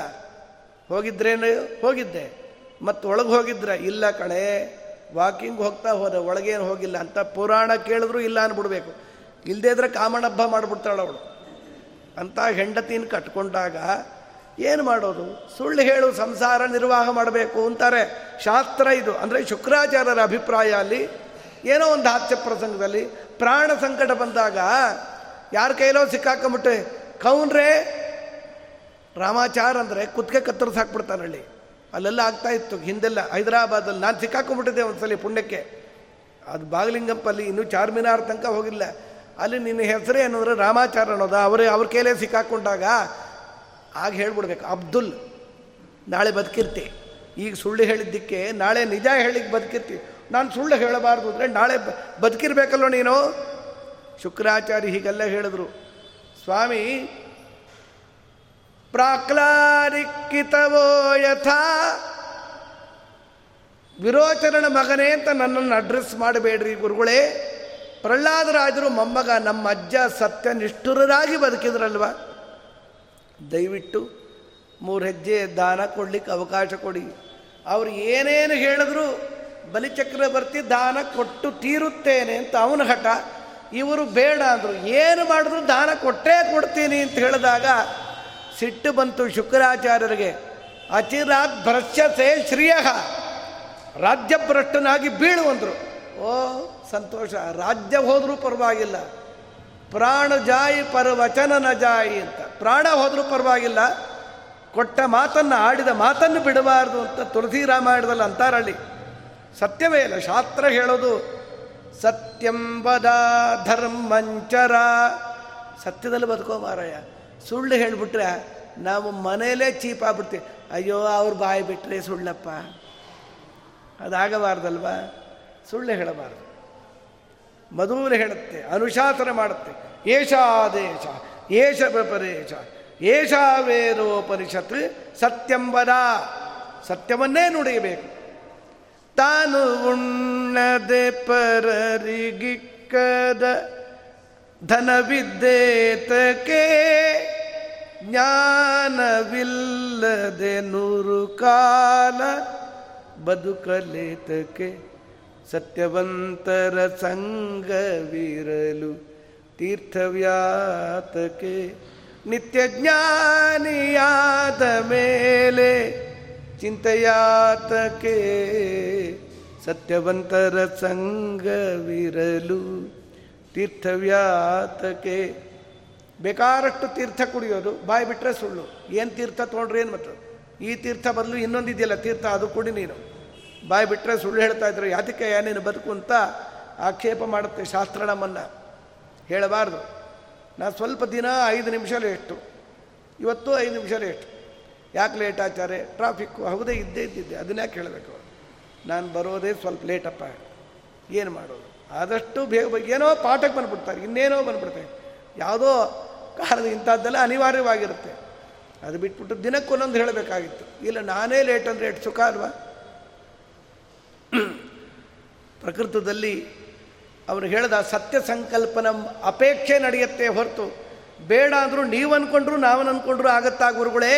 Speaker 1: ಹೋಗಿದ್ರೇನು? ಹೋಗಿದ್ದೆ. ಮತ್ತು ಒಳಗೆ ಹೋಗಿದ್ರ? ಇಲ್ಲ ಕಣೆ. ವಾಕಿಂಗ್ ಹೋಗ್ತಾ ಹೋದ. ಒಳಗೇನು ಹೋಗಿಲ್ಲ ಅಂತ ಪುರಾಣ ಕೇಳಿದ್ರು ಇಲ್ಲ ಅನ್ಬಿಡ್ಬೇಕು. ಇಲ್ಲದೇ ಇದ್ರೆ ಕಾಮಣಬ್ಬ ಮಾಡಿಬಿಡ್ತಾಳೆ ಅವಳು. ಅಂತ ಹೆಂಡತಿನ ಕಟ್ಕೊಂಡಾಗ ಏನು ಮಾಡೋದು? ಸುಳ್ಳು ಹೇಳು, ಸಂಸಾರ ನಿರ್ವಾಹ ಮಾಡಬೇಕು ಅಂತಾರೆ. ಶಾಸ್ತ್ರ ಇದು. ಅಂದರೆ ಶುಕ್ರಾಚಾರ್ಯರ ಅಭಿಪ್ರಾಯ ಅಲ್ಲಿ ಏನೋ ಒಂದು ಹಾಸ್ಯ ಪ್ರಸಂಗದಲ್ಲಿ ಪ್ರಾಣ ಸಂಕಟ ಬಂದಾಗ ಯಾರ ಕೈಲೋ ಸಿಕ್ಕಾಕೊಂಬಿಟ್ಟೆ ಕೌನ್ರೇ ರಾಮಾಚಾರ ಅಂದರೆ ಕುತ್ತಿಗೆ ಕತ್ತರಿಸಾಕ್ಬಿಡ್ತಾನೆ ಹಳ್ಳಿ. ಅಲ್ಲೆಲ್ಲ ಆಗ್ತಾ ಇತ್ತು. ಹಿಂದೆಲ್ಲ ಹೈದರಾಬಾದಲ್ಲಿ ನಾನು ಸಿಕ್ಕಾಕೊಂಡ್ಬಿಟ್ಟಿದ್ದೆ ಒಂದ್ಸಲಿ ಪುಣ್ಯಕ್ಕೆ. ಅದು ಬಾಗಲಿಂಗಪ್ಪಲ್ಲಿ ಇನ್ನೂ ಚಾರ್ಮಿನಾರ್ ತನಕ ಹೋಗಿಲ್ಲ. ಅಲ್ಲಿ ನಿನ್ನ ಹೆಸರೇ ಏನಂದ್ರೆ ರಾಮಾಚಾರ ಅನ್ನೋದ. ಅವರೇ, ಅವ್ರ ಕೈಲೇ ಸಿಕ್ಕಾಕೊಂಡಾಗ ಆಗ ಹೇಳ್ಬಿಡ್ಬೇಕು, ಅಬ್ದುಲ್, ನಾಳೆ ಬದುಕಿರ್ತಿ. ಈಗ ಸುಳ್ಳು ಹೇಳಿದ್ದಕ್ಕೆ ನಾಳೆ ನಿಜ ಹೇಳಿಕ್ಕೆ ಬದುಕಿರ್ತಿ. ನಾನು ಸುಳ್ಳು ಹೇಳಬಾರ್ದು ಅಂದರೆ ನಾಳೆ ಬದುಕಿರ್ಬೇಕಲ್ಲೋ ನೀನು? ಶುಕ್ರಾಚಾರ್ಯ ಹೀಗೆಲ್ಲ ಹೇಳಿದ್ರು. ಸ್ವಾಮಿ ಪ್ರಾಕ್ಲಾರಿಕ್ಕಿತವೋ ಯಥಾ? ವಿರೋಚನನ ಮಗನೇ ಅಂತ ನನ್ನನ್ನು ಅಡ್ರೆಸ್ ಮಾಡಬೇಡ್ರಿ ಗುರುಗಳೇ. ಪ್ರಹ್ಲಾದರಾಜರು ಮೊಮ್ಮಗ, ನಮ್ಮ ಅಜ್ಜ ಸತ್ಯ ನಿಷ್ಠುರರಾಗಿ ಬದುಕಿದ್ರಲ್ವ? ದಯವಿಟ್ಟು ಮೂರು ಹೆಜ್ಜೆ ದಾನ ಕೊಡ್ಲಿಕ್ಕೆ ಅವಕಾಶ ಕೊಡಿ. ಅವರು ಏನೇನು ಹೇಳಿದ್ರು ಬಲಿಚಕ್ರವರ್ತಿ ದಾನ ಕೊಟ್ಟು ತೀರುತ್ತೇನೆ ಅಂತ ಅವನ ಹಠ. ಇವರು ಬೇಡ ಅಂದರು. ಏನು ಮಾಡಿದ್ರು ದಾನ ಕೊಟ್ಟೇ ಕೊಡ್ತೀನಿ ಅಂತ ಹೇಳಿದಾಗ ಸಿಟ್ಟು ಬಂತು ಶುಕ್ರಾಚಾರ್ಯರಿಗೆ. ಅಚಿರಾತ್ ಭ್ರಶ್ಯಸೆ ಶ್ರೀಯ. ರಾಜ್ಯಭ್ರಷ್ಟನಾಗಿ ಬೀಳುವಂದರು. ಓ, ಸಂತೋಷ. ರಾಜ್ಯ ಹೋದರೂ ಪರವಾಗಿಲ್ಲ. ಪ್ರಾಣ ಜಾಯಿ ಪರವಚನನ ಜಾಯಿ ಅಂತ. ಪ್ರಾಣ ಹೋದರೂ ಪರವಾಗಿಲ್ಲ. ಕೊಟ್ಟ ಮಾತನ್ನು ಆಡಿದ ಮಾತನ್ನು ಬಿಡಬಾರ್ದು ಅಂತ ತುಳಸಿ ರಾಮಾಯಣದಲ್ಲಿ ಅಂತಾರಳ್ಳಿ. ಸತ್ಯವೇ ಇಲ್ಲ ಶಾಸ್ತ್ರ ಹೇಳೋದು ಸತ್ಯಂಬದ ಧರ್ಮಂಚರ. ಸತ್ಯದಲ್ಲಿ ಬದುಕೋ ಮಾರಾಯ. ಸುಳ್ಳು ಹೇಳಿಬಿಟ್ರೆ ನಾವು ಮನೇಲೇ ಚೀಪ್ ಆಗ್ಬಿಡ್ತೀವಿ. ಅಯ್ಯೋ, ಅವ್ರು ಬಾಯಿ ಬಿಟ್ಟರೆ ಸುಳ್ಳಪ್ಪ. ಅದಾಗಬಾರ್ದಲ್ವ? ಸುಳ್ಳು ಹೇಳಬಾರ್ದು. ಮಧುರ ಹೇಳುತ್ತೆ, ಅನುಶಾಸನ ಮಾಡುತ್ತೆ. ಏಷಾದೇಶ ಏಷ ಪ್ರಪರೇಶ ಏಷ ಸತ್ಯಂಬರ. ಸತ್ಯವನ್ನೇ ನುಡಿಯಬೇಕು. ತಾನು ಉಣ್ಣದೆ ಪರರಿಗಿಕ್ಕದ ಧನವಿದ್ದೇತಕ್ಕೆ ಜ್ಞಾನವಿಲ್ಲದೆ ನೂರು ಕಾಲ ಬದುಕಲೇತಕ್ಕೆ ಸತ್ಯವಂತರ ಸಂಗವಿರಲು ತೀರ್ಥವ್ಯಾತಕ್ಕೆ ನಿತ್ಯ ಜ್ಞಾನಿಯಾದ ಮೇಲೆ ಚಿಂತೆಯಾತಕೆ ಸತ್ಯವಂತರ ಸಂಗವಿರಲು ತೀರ್ಥವ್ಯಾತಕೆ. ಬೇಕಾರಷ್ಟು ತೀರ್ಥ ಕುಡಿಯೋದು, ಬಾಯಿ ಬಿಟ್ಟರೆ ಸುಳ್ಳು. ಏನು ತೀರ್ಥ ತೊಗೊಂಡ್ರಿ ಏನು ಮತ್ತು? ಈ ತೀರ್ಥ ಬದಲು ಇನ್ನೊಂದಿದೆಯಲ್ಲ ತೀರ್ಥ, ಅದು ಕುಡಿ ನೀನು. ಬಾಯಿ ಬಿಟ್ಟರೆ ಸುಳ್ಳು ಹೇಳ್ತಾ ಇದ್ರು ಯಾತಕ್ಕೆ ನೀನು ಬದುಕು ಅಂತ ಆಕ್ಷೇಪ ಮಾಡುತ್ತೆ ಶಾಸ್ತ್ರ ನಮ್ಮನ್ನು. ಹೇಳಬಾರ್ದು. ನಾ ಸ್ವಲ್ಪ ದಿನ ಐದು ನಿಮಿಷ ಲೇಟು ಇವತ್ತು ಐದು ನಿಮಿಷ ಲೇಟು ಯಾಕೆ ಲೇಟ್ ಆಚಾರೆ ಟ್ರಾಫಿಕ್ಕು ಹೌದೇ ಇದ್ದೇ ಇದ್ದಿದ್ದೆ. ಯಾಕೆ ಹೇಳಬೇಕು? ನಾನು ಬರೋದೇ ಸ್ವಲ್ಪ ಲೇಟಪ್ಪ ಏನು ಮಾಡೋದು? ಆದಷ್ಟು ಬೇಗ ಏನೋ ಪಾಠಕ್ಕೆ ಬಂದುಬಿಡ್ತಾರೆ, ಇನ್ನೇನೋ ಬಂದ್ಬಿಡ್ತಾರೆ ಯಾವುದೋ ಕಾಲದ ಇಂಥದ್ದೆಲ್ಲ ಅನಿವಾರ್ಯವಾಗಿರುತ್ತೆ. ಅದು ಬಿಟ್ಬಿಟ್ಟು ದಿನಕ್ಕೊಂದೊಂದು ಹೇಳಬೇಕಾಗಿತ್ತು. ಇಲ್ಲ, ನಾನೇ ಲೇಟ್ ಅಂದರೆ ಎಷ್ಟು ಸುಖ ಅಲ್ವಾ? ಪ್ರಕೃತದಲ್ಲಿ ಅವರು ಹೇಳಿದ ಸತ್ಯ ಸಂಕಲ್ಪನ ಅಪೇಕ್ಷೆ ನಡೆಯುತ್ತೆ ಹೊರತು, ಬೇಡ ಅಂದರೂ ನೀವು ಅಂದ್ಕೊಂಡ್ರು ನಾವು ಅಂದ್ಕೊಂಡ್ರು ಆಗತ್ತಾ ಗುರುಗಳೇ?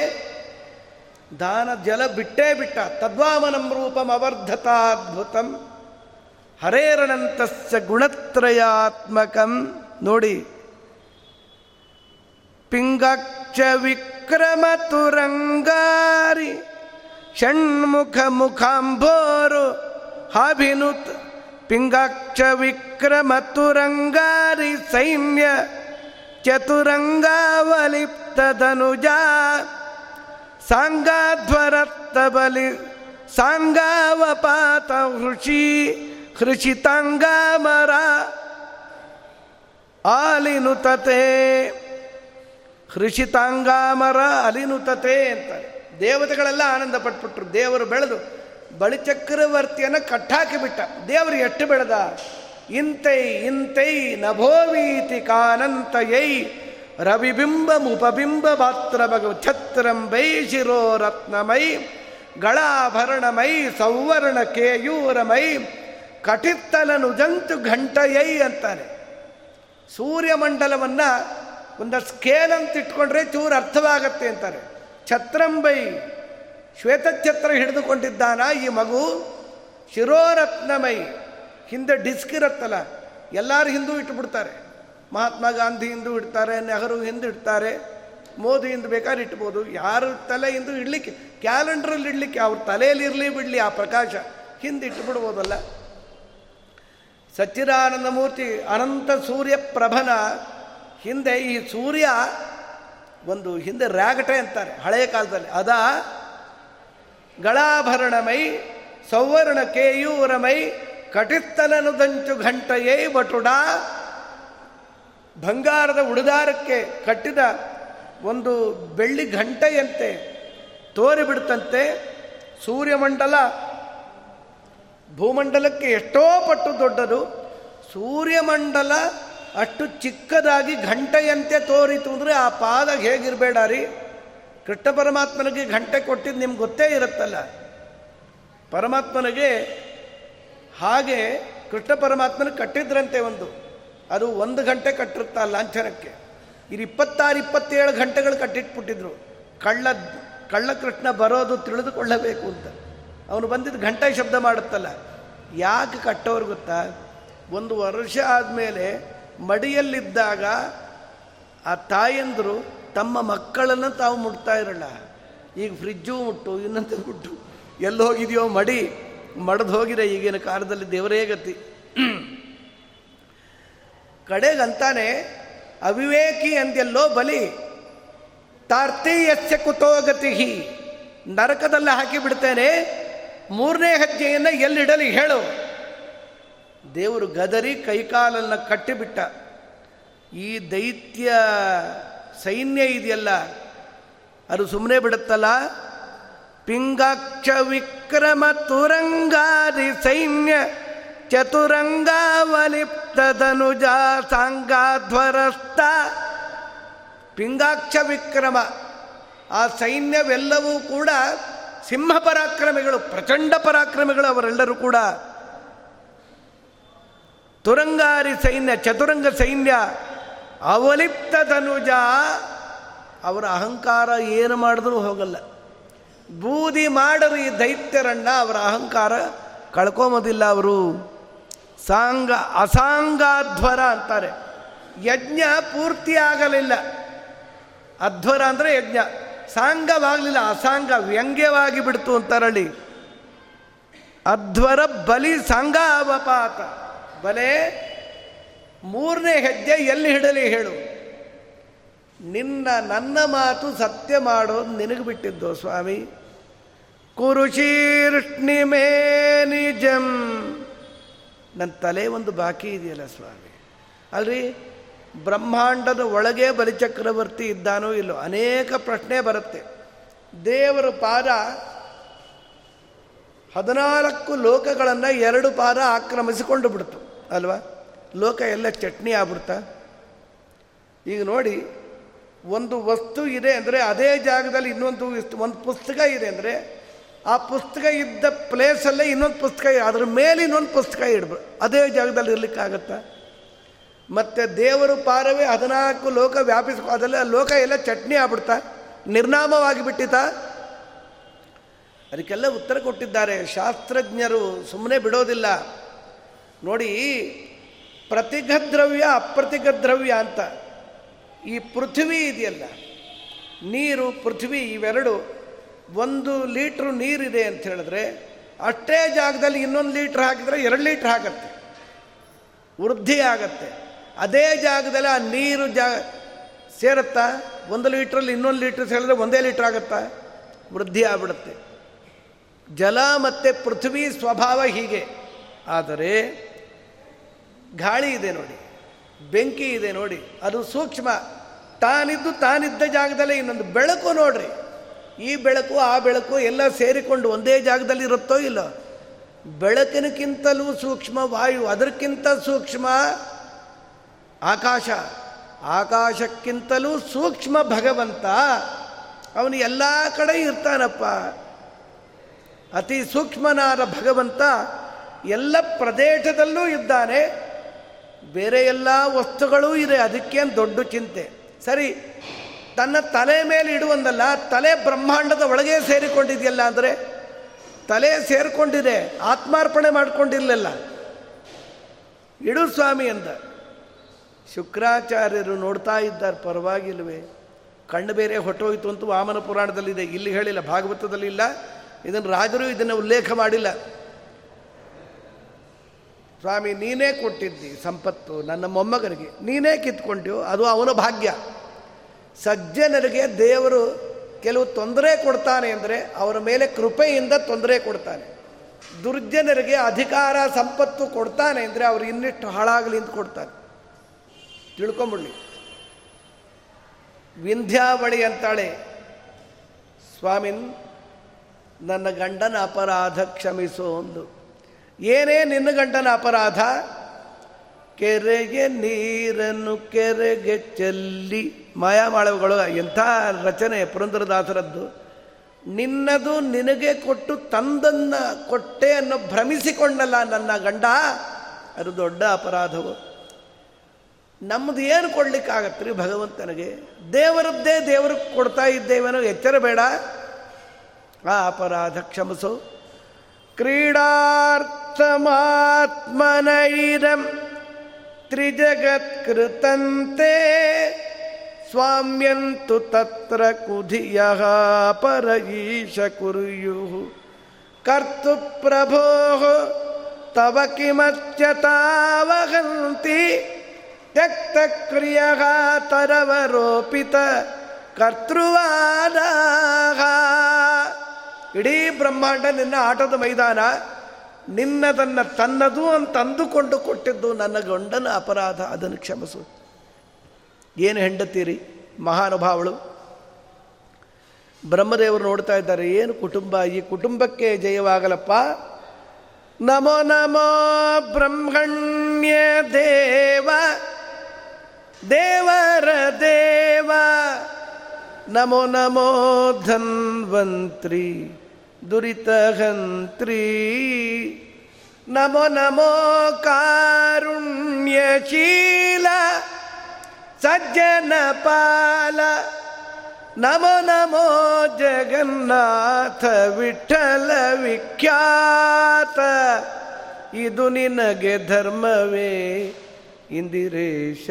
Speaker 1: ದಾನ ಜಲ ಬಿಟ್ಟೇ ಬಿಟ್ಟ. ತದ್ವಾಮನಂ ರೂಪಂ ಅವರ್ಧತಾದ್ಭುತಂ ಹರೇರಣಂತಸ್ಯ ಗುಣತ್ರಯಾತ್ಮಕಂ. ನೋಡಿ. ಪಿಂಗಾಕ್ಷ ವಿಕ್ರಮ ತುರಂಗಾರಿ ಷಣ್ಮುಖ ಮುಖಾಂಭೋರು ಹಾಭಿನುತ್. ಪಿಂಗಾಕ್ಷ ವಿಕ್ರಮ ತುರಂಗಾರಿ ಸೈನ್ಯ. ಚತುರಂಗಾವಲಿಪ್ತದನುಜಾ ಸಾಂಗಾಧ್ವರತ್ತ ಬಲಿ ಸಾಂಗಾವಪಾತ ಹೃಷಿ ಹೃಷಿತಾಂಗಾಮರ ಆಲಿನುತತೆ ಹೃಷಿತಾಂಗಾಮರ ಅಲಿನುತತೆ ಅಂತಾರೆ. ದೇವತೆಗಳೆಲ್ಲ ಆನಂದ ಪಟ್ಬಿಟ್ರು. ದೇವರು ಬೆಳೆದು ಬಳಿಚಕ್ರವರ್ತಿಯನ್ನು ಕಟ್ಟಾಕಿ ಬಿಟ್ಟ. ದೇವರು ಎಷ್ಟು ಬೆಳೆದ? ಇಂತೈ ಇಂತೈ ನಭೋವೀತಿ ಕಾನಂತಯೈ. ರವಿಬಿಂಬ ಮುಪಬಿಂಬ ಮಾತ್ರ ಭಗವ ಛತ್ರಂಬೈ ಶಿರೋ ರತ್ನಮೈ. ಗಳಾಭರಣಮೈ, ಸೌವರ್ಣ ಕೇಯೂರಮೈ. ಕಟಿತ್ತಲನು ಜಂತು ಘಂಟಯೈ ಅಂತಾನೆ. ಸೂರ್ಯಮಂಡಲವನ್ನು ಒಂದು ಸ್ಕೇಲ್ ಅಂತ ಇಟ್ಕೊಂಡ್ರೆ ಚೂರು ಅರ್ಥವಾಗತ್ತೆ ಅಂತಾರೆ. ಛತ್ರಂಬೈ, ಶ್ವೇತಛತ್ರ ಹಿಡಿದುಕೊಂಡಿದ್ದಾನ ಈ ಮಗು? ಶಿರೋರತ್ನಮೈ, ಹಿಂದೆ ಡಿಸ್ಕ್ ಇರತ್ತಲ್ಲ, ಎಲ್ಲರೂ ಹಿಂದೂ ಇಟ್ಬಿಡ್ತಾರೆ. ಮಹಾತ್ಮ ಗಾಂಧಿ ಹಿಂದೂ ಇಡ್ತಾರೆ, ನೆಹರು ಹಿಂದೂ ಇಡ್ತಾರೆ, ಮೋದಿ ಹಿಂದೆ ಬೇಕಾದ್ರೆ ಇಟ್ಬೋದು. ಯಾರ ತಲೆ ಹಿಂದೂ ಇಡ್ಲಿಕ್ಕೆ ಕ್ಯಾಲೆಂಡ್ರಲ್ಲಿ ಇಡಲಿಕ್ಕೆ, ಅವ್ರ ತಲೆಯಲ್ಲಿ ಇರಲಿ ಬಿಡಲಿ ಆ ಪ್ರಕಾಶ. ಹಿಂದೆ ಇಟ್ಟುಬಿಡ್ಬೋದಲ್ಲ ಸಚ್ಚಿದಾನಂದ ಮೂರ್ತಿ ಅನಂತ ಸೂರ್ಯ ಪ್ರಭನ ಹಿಂದೆ ಈ ಸೂರ್ಯ ಒಂದು ಹಿಂದೆ ರಾಗಟೆ ಅಂತಾರೆ ಹಳೆಯ ಕಾಲದಲ್ಲಿ. ಅದ ಗಳಾಭರಣಮೈ ಸೌವರ್ಣ ಕೇಯೂರಮೈ ಕಟಿತ್ತನನು ದಂಚು ಘಂಟೆಯೇ ಬಟುಡ, ಬಂಗಾರದ ಉಡುದಾರಕ್ಕೆ ಕಟ್ಟಿದ ಒಂದು ಬೆಳ್ಳಿ ಘಂಟೆಯಂತೆ ತೋರಿಬಿಡ್ತಂತೆ ಸೂರ್ಯಮಂಡಲ ಭೂಮಂಡಲಕ್ಕೆ ಎಷ್ಟೋ ಪಟ್ಟು ದೊಡ್ಡದು, ಸೂರ್ಯಮಂಡಲ ಅಷ್ಟು ಚಿಕ್ಕದಾಗಿ ಘಂಟೆಯಂತೆ ತೋರಿತು ಅಂದರೆ ಆ ಪಾದ ಹೇಗಿರಬೇಡ ರೀ? ಕೃಷ್ಣ ಪರಮಾತ್ಮನಿಗೆ ಘಂಟೆ ಕೊಟ್ಟಿದ್ದು ನಿಮ್ಗೆ ಗೊತ್ತೇ ಇರುತ್ತಲ್ಲ. ಪರಮಾತ್ಮನಿಗೆ ಹಾಗೆ ಕೃಷ್ಣ ಪರಮಾತ್ಮನ ಕಟ್ಟಿದ್ರಂತೆ ಒಂದು. ಅದು ಒಂದು ಗಂಟೆ ಕಟ್ಟಿರುತ್ತ ಲಾಂಛನಕ್ಕೆ. ಇದು ಇಪ್ಪತ್ತಾರು, ಇಪ್ಪತ್ತೇಳು ಗಂಟೆಗಳು ಕಟ್ಟಿಟ್ಬಿಟ್ಟಿದ್ರು. ಕಳ್ಳ ಕಳ್ಳ ಕೃಷ್ಣ ಬರೋದು ತಿಳಿದುಕೊಳ್ಳಬೇಕು ಅಂತ. ಅವನು ಬಂದಿದ್ದು ಘಂಟೆ ಶಬ್ದ ಮಾಡುತ್ತಲ್ಲ. ಯಾಕೆ ಕಟ್ಟೋರು ಗೊತ್ತಾ? ಒಂದು ವರ್ಷ ಆದಮೇಲೆ ಮಡಿಯಲ್ಲಿದ್ದಾಗ ಆ ತಾಯಂದರು ತಮ್ಮ ಮಕ್ಕಳನ್ನು ತಾವು ಮುಟ್ತಾ ಇರಲ್ಲ. ಈಗ ಫ್ರಿಜ್ಜು ಮುಟ್ಟು ಇನ್ನಂತ ಮುಟ್ಟು. ಎಲ್ಲಿ ಹೋಗಿದೆಯೋ ಮಡಿ, ಮಡ್ದು ಹೋಗಿದೆ ಈಗಿನ ಕಾಲದಲ್ಲಿ ದೇವರೇ ಗತಿ. ಕಡೆಗಂತಾನೆ, ಅವಿವೇಕಿ ಅಂದೆಲ್ಲೋ ಬಲಿ, ತಾರ್ತೀಯಸ್ಯ ಕುತೋಗತಿ ನರಕದಲ್ಲಿ ಹಾಕಿ ಬಿಡ್ತೇನೆ ಮೂರನೇ ಹೆಜ್ಜೆಯನ್ನು ಎಲ್ಲಿಡಲಿ ಹೇಳು. ದೇವರು ಗದರಿ ಕೈಕಾಲನ್ನು ಕಟ್ಟಿಬಿಟ್ಟ. ಈ ದೈತ್ಯ ಸೈನ್ಯ ಇದೆಯಲ್ಲ, ಅದು ಸುಮ್ಮನೆ ಬಿಡುತ್ತಲ್ಲ? ಪಿಂಗಾಕ್ಷ ವಿಕ್ರಮ ತುರಂಗಾದಿ ಸೈನ್ಯ ಚತುರಂಗಾವಲಿಪ್ತದನುಜ ಸಾಂಗಾಧ್ವರಸ್ಥ. ಪಿಂಗಾಕ್ಷ ವಿಕ್ರಮ, ಆ ಸೈನ್ಯವೆಲ್ಲವೂ ಕೂಡ ಸಿಂಹ ಪರಾಕ್ರಮಿಗಳು, ಪ್ರಚಂಡ ಪರಾಕ್ರಮಿಗಳು ಅವರೆಲ್ಲರೂ ಕೂಡ ತುರಂಗಾರಿ ಸೈನ್ಯ, ಚತುರಂಗ ಸೈನ್ಯ, ಅವಲಿಪ್ತ ಧನುಜ ಅವರ ಅಹಂಕಾರ ಏನು ಮಾಡಿದ್ರೂ ಹೋಗಲ್ಲ. ಬೂದಿ ಮಾಡರು ಈ ದೈತ್ಯರನ್ನ, ಅವರ ಅಹಂಕಾರ ಕಳ್ಕೊಂಬೋದಿಲ್ಲ ಅವರು. ಸಾಂಗ, ಅಸಾಂಗಾಧ್ವರ ಅಂತಾರೆ. ಯಜ್ಞ ಪೂರ್ತಿ ಆಗಲಿಲ್ಲ ಅಧ್ವರ ಅಂದರೆ ಯಜ್ಞ. ಸಾಂಗವಾಗಲಿಲ್ಲ ಅಸಾಂಗ ವ್ಯಂಗ್ಯವಾಗಿ ಬಿಡ್ತು ಅಂತಾರಳ್ಳಿ ಅಧ್ವರ ಬಲಿ ಸಾಂಗಾವಪಾತ. ಬಲೆ, ಮೂರನೇ ಹೆಜ್ಜೆ ಎಲ್ಲಿ ಹಿಡಲಿ ಹೇಳು. ನಿನ್ನ ನನ್ನ ಮಾತು ಸತ್ಯ ಮಾಡೋದು ನಿನಗೆ ಬಿಟ್ಟಿದ್ದು ಸ್ವಾಮಿ. ಕುರುಶೀರ್ಷ್ಣಿಮೇ ನಿಜಂ ನನ್ನ ತಲೆ ಒಂದು ಬಾಕಿ ಇದೆಯಲ್ಲ ಸ್ವಾಮಿ. ಅಲ್ರಿ? ಬ್ರಹ್ಮಾಂಡದ ಒಳಗೆ ಬಲಿಚಕ್ರವರ್ತಿ ಇದ್ದಾನೋ ಇಲ್ಲೋ, ಅನೇಕ ಪ್ರಶ್ನೆ ಬರುತ್ತೆ. ದೇವರ ಪಾದ ಹದಿನಾಲ್ಕು ಲೋಕಗಳನ್ನು ಎರಡು ಪಾದ ಆಕ್ರಮಿಸಿಕೊಂಡು ಬಿಡ್ತು, ಅಲ್ವಾ? ಲೋಕ ಎಲ್ಲ ಚಟ್ನಿ ಆಗ್ಬಿಡ್ತಾ. ಈಗ ನೋಡಿ, ಒಂದು ವಸ್ತು ಇದೆ ಅಂದರೆ ಅದೇ ಜಾಗದಲ್ಲಿ ಇನ್ನೊಂದು ಒಂದು ಪುಸ್ತಕ ಇದೆ ಅಂದರೆ ಆ ಪುಸ್ತಕ ಇದ್ದ ಪ್ಲೇಸಲ್ಲೇ ಇನ್ನೊಂದು ಪುಸ್ತಕ, ಅದ್ರ ಮೇಲೆ ಇನ್ನೊಂದು ಪುಸ್ತಕ ಇಡ್ಬೋದು ಅದೇ ಜಾಗದಲ್ಲಿ ಇರಲಿಕ್ಕಾಗತ್ತಾ? ಮತ್ತು ದೇವರು ಪಾರವೇ ಹದಿನಾಲ್ಕು ಲೋಕ ವ್ಯಾಪಿಸ್, ಅದೆಲ್ಲ ಲೋಕ ಎಲ್ಲ ಚಟ್ನಿ ಆಗ್ಬಿಡ್ತಾ, ನಿರ್ನಾಮವಾಗಿ ಬಿಟ್ಟಿತ. ಅದಕ್ಕೆಲ್ಲ ಉತ್ತರ ಕೊಟ್ಟಿದ್ದಾರೆ. ಶಾಸ್ತ್ರಜ್ಞರು ಸುಮ್ಮನೆ ಬಿಡೋದಿಲ್ಲ. ನೋಡಿ ಪ್ರತಿಗದ್ರವ್ಯ ಅಪ್ರತಿಗದ್ರವ್ಯ ಅಂತ. ಈ ಪೃಥ್ವಿ ಇದೆಯಲ್ಲ, ನೀರು, ಪೃಥ್ವಿ ಇವೆರಡು, ಒಂದು ಲೀಟ್ರ್ ನೀರಿದೆ ಅಂತ ಹೇಳಿದ್ರೆ, ಅಷ್ಟೇ ಜಾಗದಲ್ಲಿ ಇನ್ನೊಂದು ಲೀಟ್ರ್ ಹಾಕಿದರೆ ಎರಡು ಲೀಟ್ರ್ ಆಗತ್ತೆ. ವೃದ್ಧಿ ಆಗತ್ತೆ. ಅದೇ ಜಾಗದಲ್ಲಿ ಆ ನೀರು ಜಾ ಸೇರುತ್ತಾ, ಒಂದು ಲೀಟ್ರಲ್ಲಿ ಇನ್ನೊಂದು ಲೀಟ್ರ್ ಸೇರಿದ್ರೆ ಒಂದೇ ಲೀಟ್ರ್ ಆಗುತ್ತಾ? ವೃದ್ಧಿ ಆಗ್ಬಿಡುತ್ತೆ. ಜಲ ಮತ್ತು ಪೃಥ್ವಿ ಸ್ವಭಾವ ಹೀಗೆ. ಆದರೆ, ಗಾಳಿ ಇದೆ ನೋಡಿ, ಬೆಂಕಿ ಇದೆ ನೋಡಿ, ಅದು ಸೂಕ್ಷ್ಮ. ತಾನಿದ್ದು ತಾನಿದ್ದ ಜಾಗದಲ್ಲೇ ಇನ್ನೊಂದು ಬೆಳಕು ನೋಡ್ರಿ. ಈ ಬೆಳಕು, ಆ ಬೆಳಕು ಎಲ್ಲ ಸೇರಿಕೊಂಡು ಒಂದೇ ಜಾಗದಲ್ಲಿ ಇರುತ್ತೋ ಇಲ್ಲ? ಬೆಳಕಿನಕ್ಕಿಂತಲೂ ಸೂಕ್ಷ್ಮ ವಾಯು, ಅದಕ್ಕಿಂತ ಸೂಕ್ಷ್ಮ ಆಕಾಶ. ಆಕಾಶಕ್ಕಿಂತಲೂ ಸೂಕ್ಷ್ಮ ಭಗವಂತ. ಅವನು ಎಲ್ಲ ಕಡೆ ಇರ್ತಾನಪ್ಪ. ಅತಿ ಸೂಕ್ಷ್ಮನಾದ ಭಗವಂತ ಎಲ್ಲ ಪ್ರದೇಶದಲ್ಲೂ ಇದ್ದಾನೆ. ಬೇರೆ ಎಲ್ಲ ವಸ್ತುಗಳೂ ಇದೆ. ಅದಕ್ಕೇನು ದೊಡ್ಡ ಚಿಂತೆ. ಸರಿ, ತನ್ನ ತಲೆ ಮೇಲೆ ಇಡುವಂದಲ್ಲ, ತಲೆ ಬ್ರಹ್ಮಾಂಡದ ಒಳಗೆ ಸೇರಿಕೊಂಡಿದೆಯಲ್ಲ ಅಂದರೆ, ತಲೆ ಸೇರಿಕೊಂಡಿದೆ, ಆತ್ಮಾರ್ಪಣೆ ಮಾಡಿಕೊಂಡಿರಲಿಲ್ಲ. ಇಡು ಸ್ವಾಮಿ ಅಂದ. ಶುಕ್ರಾಚಾರ್ಯರು ನೋಡ್ತಾ ಇದ್ದಾರೆ, ಪರವಾಗಿಲ್ವೇ. ಕಣ್ಣು ಬೇರೆ ಹೊಟ್ಟೋಯ್ತು ಅಂತೂ ವಾಮನ ಪುರಾಣದಲ್ಲಿದೆ. ಇಲ್ಲಿ ಹೇಳಿಲ್ಲ, ಭಾಗವತದಲ್ಲಿ ಇಲ್ಲ. ಇದನ್ನು ರಾಜರು ಇದನ್ನು ಉಲ್ಲೇಖ ಮಾಡಿಲ್ಲ. ಸ್ವಾಮಿ, ನೀನೇ ಕೊಟ್ಟಿದ್ದಿ ಸಂಪತ್ತು ನನ್ನ ಮೊಮ್ಮಗನಿಗೆ. ನೀನೇ ಕಿತ್ಕೊಂಡ್ಯೋ, ಅದು ಅವನ ಭಾಗ್ಯ. ಸಜ್ಜನರಿಗೆ ದೇವರು ಕೆಲವು ತೊಂದರೆ ಕೊಡ್ತಾನೆ ಅಂದರೆ ಅವರ ಮೇಲೆ ಕೃಪೆಯಿಂದ ತೊಂದರೆ ಕೊಡ್ತಾನೆ. ದುರ್ಜನರಿಗೆ ಅಧಿಕಾರ, ಸಂಪತ್ತು ಕೊಡ್ತಾನೆ ಅಂದರೆ ಅವ್ರು ಇನ್ನಿಷ್ಟು ಹಾಳಾಗಲಿ ಅಂತ ಕೊಡ್ತಾನೆ. ತಿಳ್ಕೊಂಬಿಡ್ಲಿ. ವಿಂಧ್ಯಾವಳಿ ಅಂತಾಳೆ. ಸ್ವಾಮಿನ್, ನನ್ನ ಗಂಡನ ಅಪರಾಧ ಕ್ಷಮಿಸೋ ಒಂದು ಏನೇ ನಿನ್ನ ಗಂಡನ ಅಪರಾಧ? ಕೆರೆಗೆ ನೀರನ್ನು ಕೆರೆಗೆ ಚೆಲ್ಲಿ. ಮಾಯಾಮಾಳವುಗಳು ಎಂಥ ರಚನೆ ಪುರಂದರದಾಸರದ್ದು. ನಿನ್ನದು ನಿನಗೆ ಕೊಟ್ಟು ತಂದನ್ನ ಕೊಟ್ಟೆ ಅನ್ನೋ ಭ್ರಮಿಸಿಕೊಂಡಲ್ಲ ನನ್ನ ಗಂಡ? ಅದು ದೊಡ್ಡ ಅಪರಾಧವು. ನಮ್ಮದು ಏನು ಕೊಡ್ಲಿಕ್ಕಾಗತ್ತೆ ರೀ ಭಗವಂತನಿಗೆ? ದೇವರದ್ದೇ ದೇವ್ರಿಗೆ ಕೊಡ್ತಾ ಇದ್ದೇವೇನೋ ಎಚ್ಚರ ಬೇಡ. ಆ ಅಪರಾಧ ಕ್ಷಮಸು. ಕ್ರೀಡಾರ್ಥಮಾತ್ಮನೈರಂ ತ್ರಿಜಗತ್ಕೃತಂತೆ ಸ್ವಾಮ್ಯಂತು ತತ್ರ ಕುಧಿಯ ಪರ ಈಶ ಕುರ್ಯು ಕರ್ತು ಪ್ರಭೋ ತವ ಕಿಮಚ್ಯತಾವಹಂತಿ ತ್ಯಕ್ತಕ್ರಿಯ ತರವರೋಪಿತ ಕರ್ತೃವಾದ ಇಡೀ ಬ್ರಹ್ಮಾಂಡ ನಿನ್ನ ಆಟದ ಮೈದಾನ ನಿನ್ನದನ್ನು ತನ್ನದು ಅಂತ ಅಂದುಕೊಂಡು ಕೊಟ್ಟಿದ್ದು ನನ್ನ ಗಂಡನ ಅಪರಾಧ, ಅದನ್ನು ಕ್ಷಮಿಸು. ಏನು ಹೆಂಡತೀರಿ? ಮಹಾನುಭಾವಳು. ಬ್ರಹ್ಮದೇವರು ನೋಡ್ತಾ ಇದ್ದಾರೆ, ಏನು ಕುಟುಂಬ, ಈ ಕುಟುಂಬಕ್ಕೆ ಜಯವಾಗಲಪ್ಪ. ನಮೋ ನಮೋ ಬ್ರಹ್ಮಣ್ಯ ದೇವ. ದೇವರ ದೇವ, ನಮೋ ನಮೋ ಧನ್ವಂತ್ರಿ, ದುರಿತಹಂತ್ರಿ. ನಮೋ ನಮೋ ಕಾರುಣ್ಯಶೀಲ ಸಜ್ಜನ ಪಾಲ. ನಮೋ ನಮೋ ಜಗನ್ನಾಥ ವಿಠಲ ವಿಖ್ಯಾತ. ಇದು ನಿನಗೆ ಧರ್ಮವೇ. ಇಂದಿರೇಶ,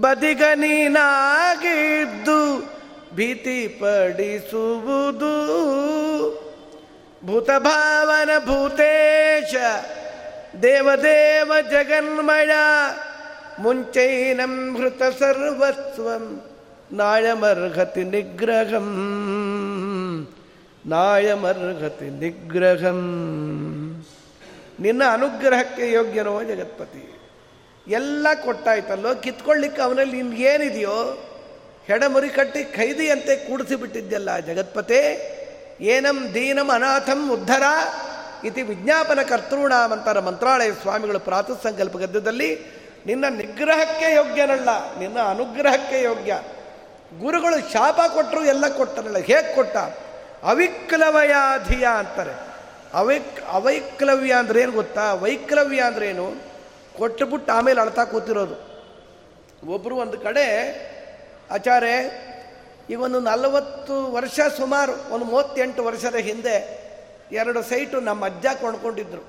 Speaker 1: ಬದಿಗ ನೀನಾಗಿದ್ದು ಭೀತಿ ಪಡಿಸುವುದು ಭೂತಭಾವನ ಭೂತೇಶ, ದೇವದೇವ ಜಗನ್ಮಯ ಮುಂಚೈನಂ ಹೃತ ಸರ್ವಸ್ವಂ, ನಾಯಮರ್ಹತಿ ನಿಗ್ರಹಂ. ನಾಯಮರ್ಹತಿ ನಿಗ್ರಹಂ. ನಿನ್ನ ಅನುಗ್ರಹಕ್ಕೆ ಯೋಗ್ಯನೋ ಜಗತ್ಪತಿ. ಎಲ್ಲ ಕೊಟ್ಟಾಯ್ತಲ್ಲೋ, ಕಿತ್ಕೊಳ್ಳಿಕ್ಕೆ ಅವನಲ್ಲಿ ಏನಿದೆಯೋ ಹೆಡಮುರಿ ಕಟ್ಟಿ ಖೈದಿಯಂತೆ ಕೂಡಿಸಿ ಬಿಟ್ಟಿದ್ದೆಲ್ಲ ಜಗತ್ಪತೆ? ಏನಂ ದೀನಂ ಅನಾಥಂ ಉದ್ಧರ? ಇತಿ ವಿಜ್ಞಾಪನ ಕರ್ತೃಣಾಮಂತರ ಮಂತ್ರಾಲಯ ಸ್ವಾಮಿಗಳು ಪ್ರಾತಃ ಸಂಕಲ್ಪ ಗದ್ಯದಲ್ಲಿ, ನಿನ್ನ ನಿಗ್ರಹಕ್ಕೆ ಯೋಗ್ಯನಲ್ಲ, ನಿನ್ನ ಅನುಗ್ರಹಕ್ಕೆ ಯೋಗ್ಯ. ಗುರುಗಳು ಶಾಪ ಕೊಟ್ಟರು ಎಲ್ಲ ಕೊಟ್ಟರಲ್ಲ ಹೇಗೆ ಕೊಟ್ಟ? ಅವಿಕ್ಲವಯಾಧಿಯ ಅಂತಾರೆ. ಅವೈಕ್, ಅವೈಕ್ಲವ್ಯ ಅಂದ್ರೆ ಏನು ಗೊತ್ತಾ? ವೈಕ್ಲವ್ಯ ಅಂದ್ರೇನು? ಕೊಟ್ಟುಬಿಟ್ಟು ಆಮೇಲೆ ಅಳ್ತಾ ಕೂತಿರೋದು. ಒಬ್ಬರು ಒಂದು ಕಡೆ, ಆಚಾರ್ಯ, ಈಗ ಒಂದು ನಲವತ್ತು ವರ್ಷ ಸುಮಾರು, ಒಂದು ಮೂವತ್ತೆಂಟು ವರ್ಷದ ಹಿಂದೆ ಎರಡು ಸೈಟು ನಮ್ಮ ಅಜ್ಜ ಕೊಂಡ್ಕೊಂಡಿದ್ರು.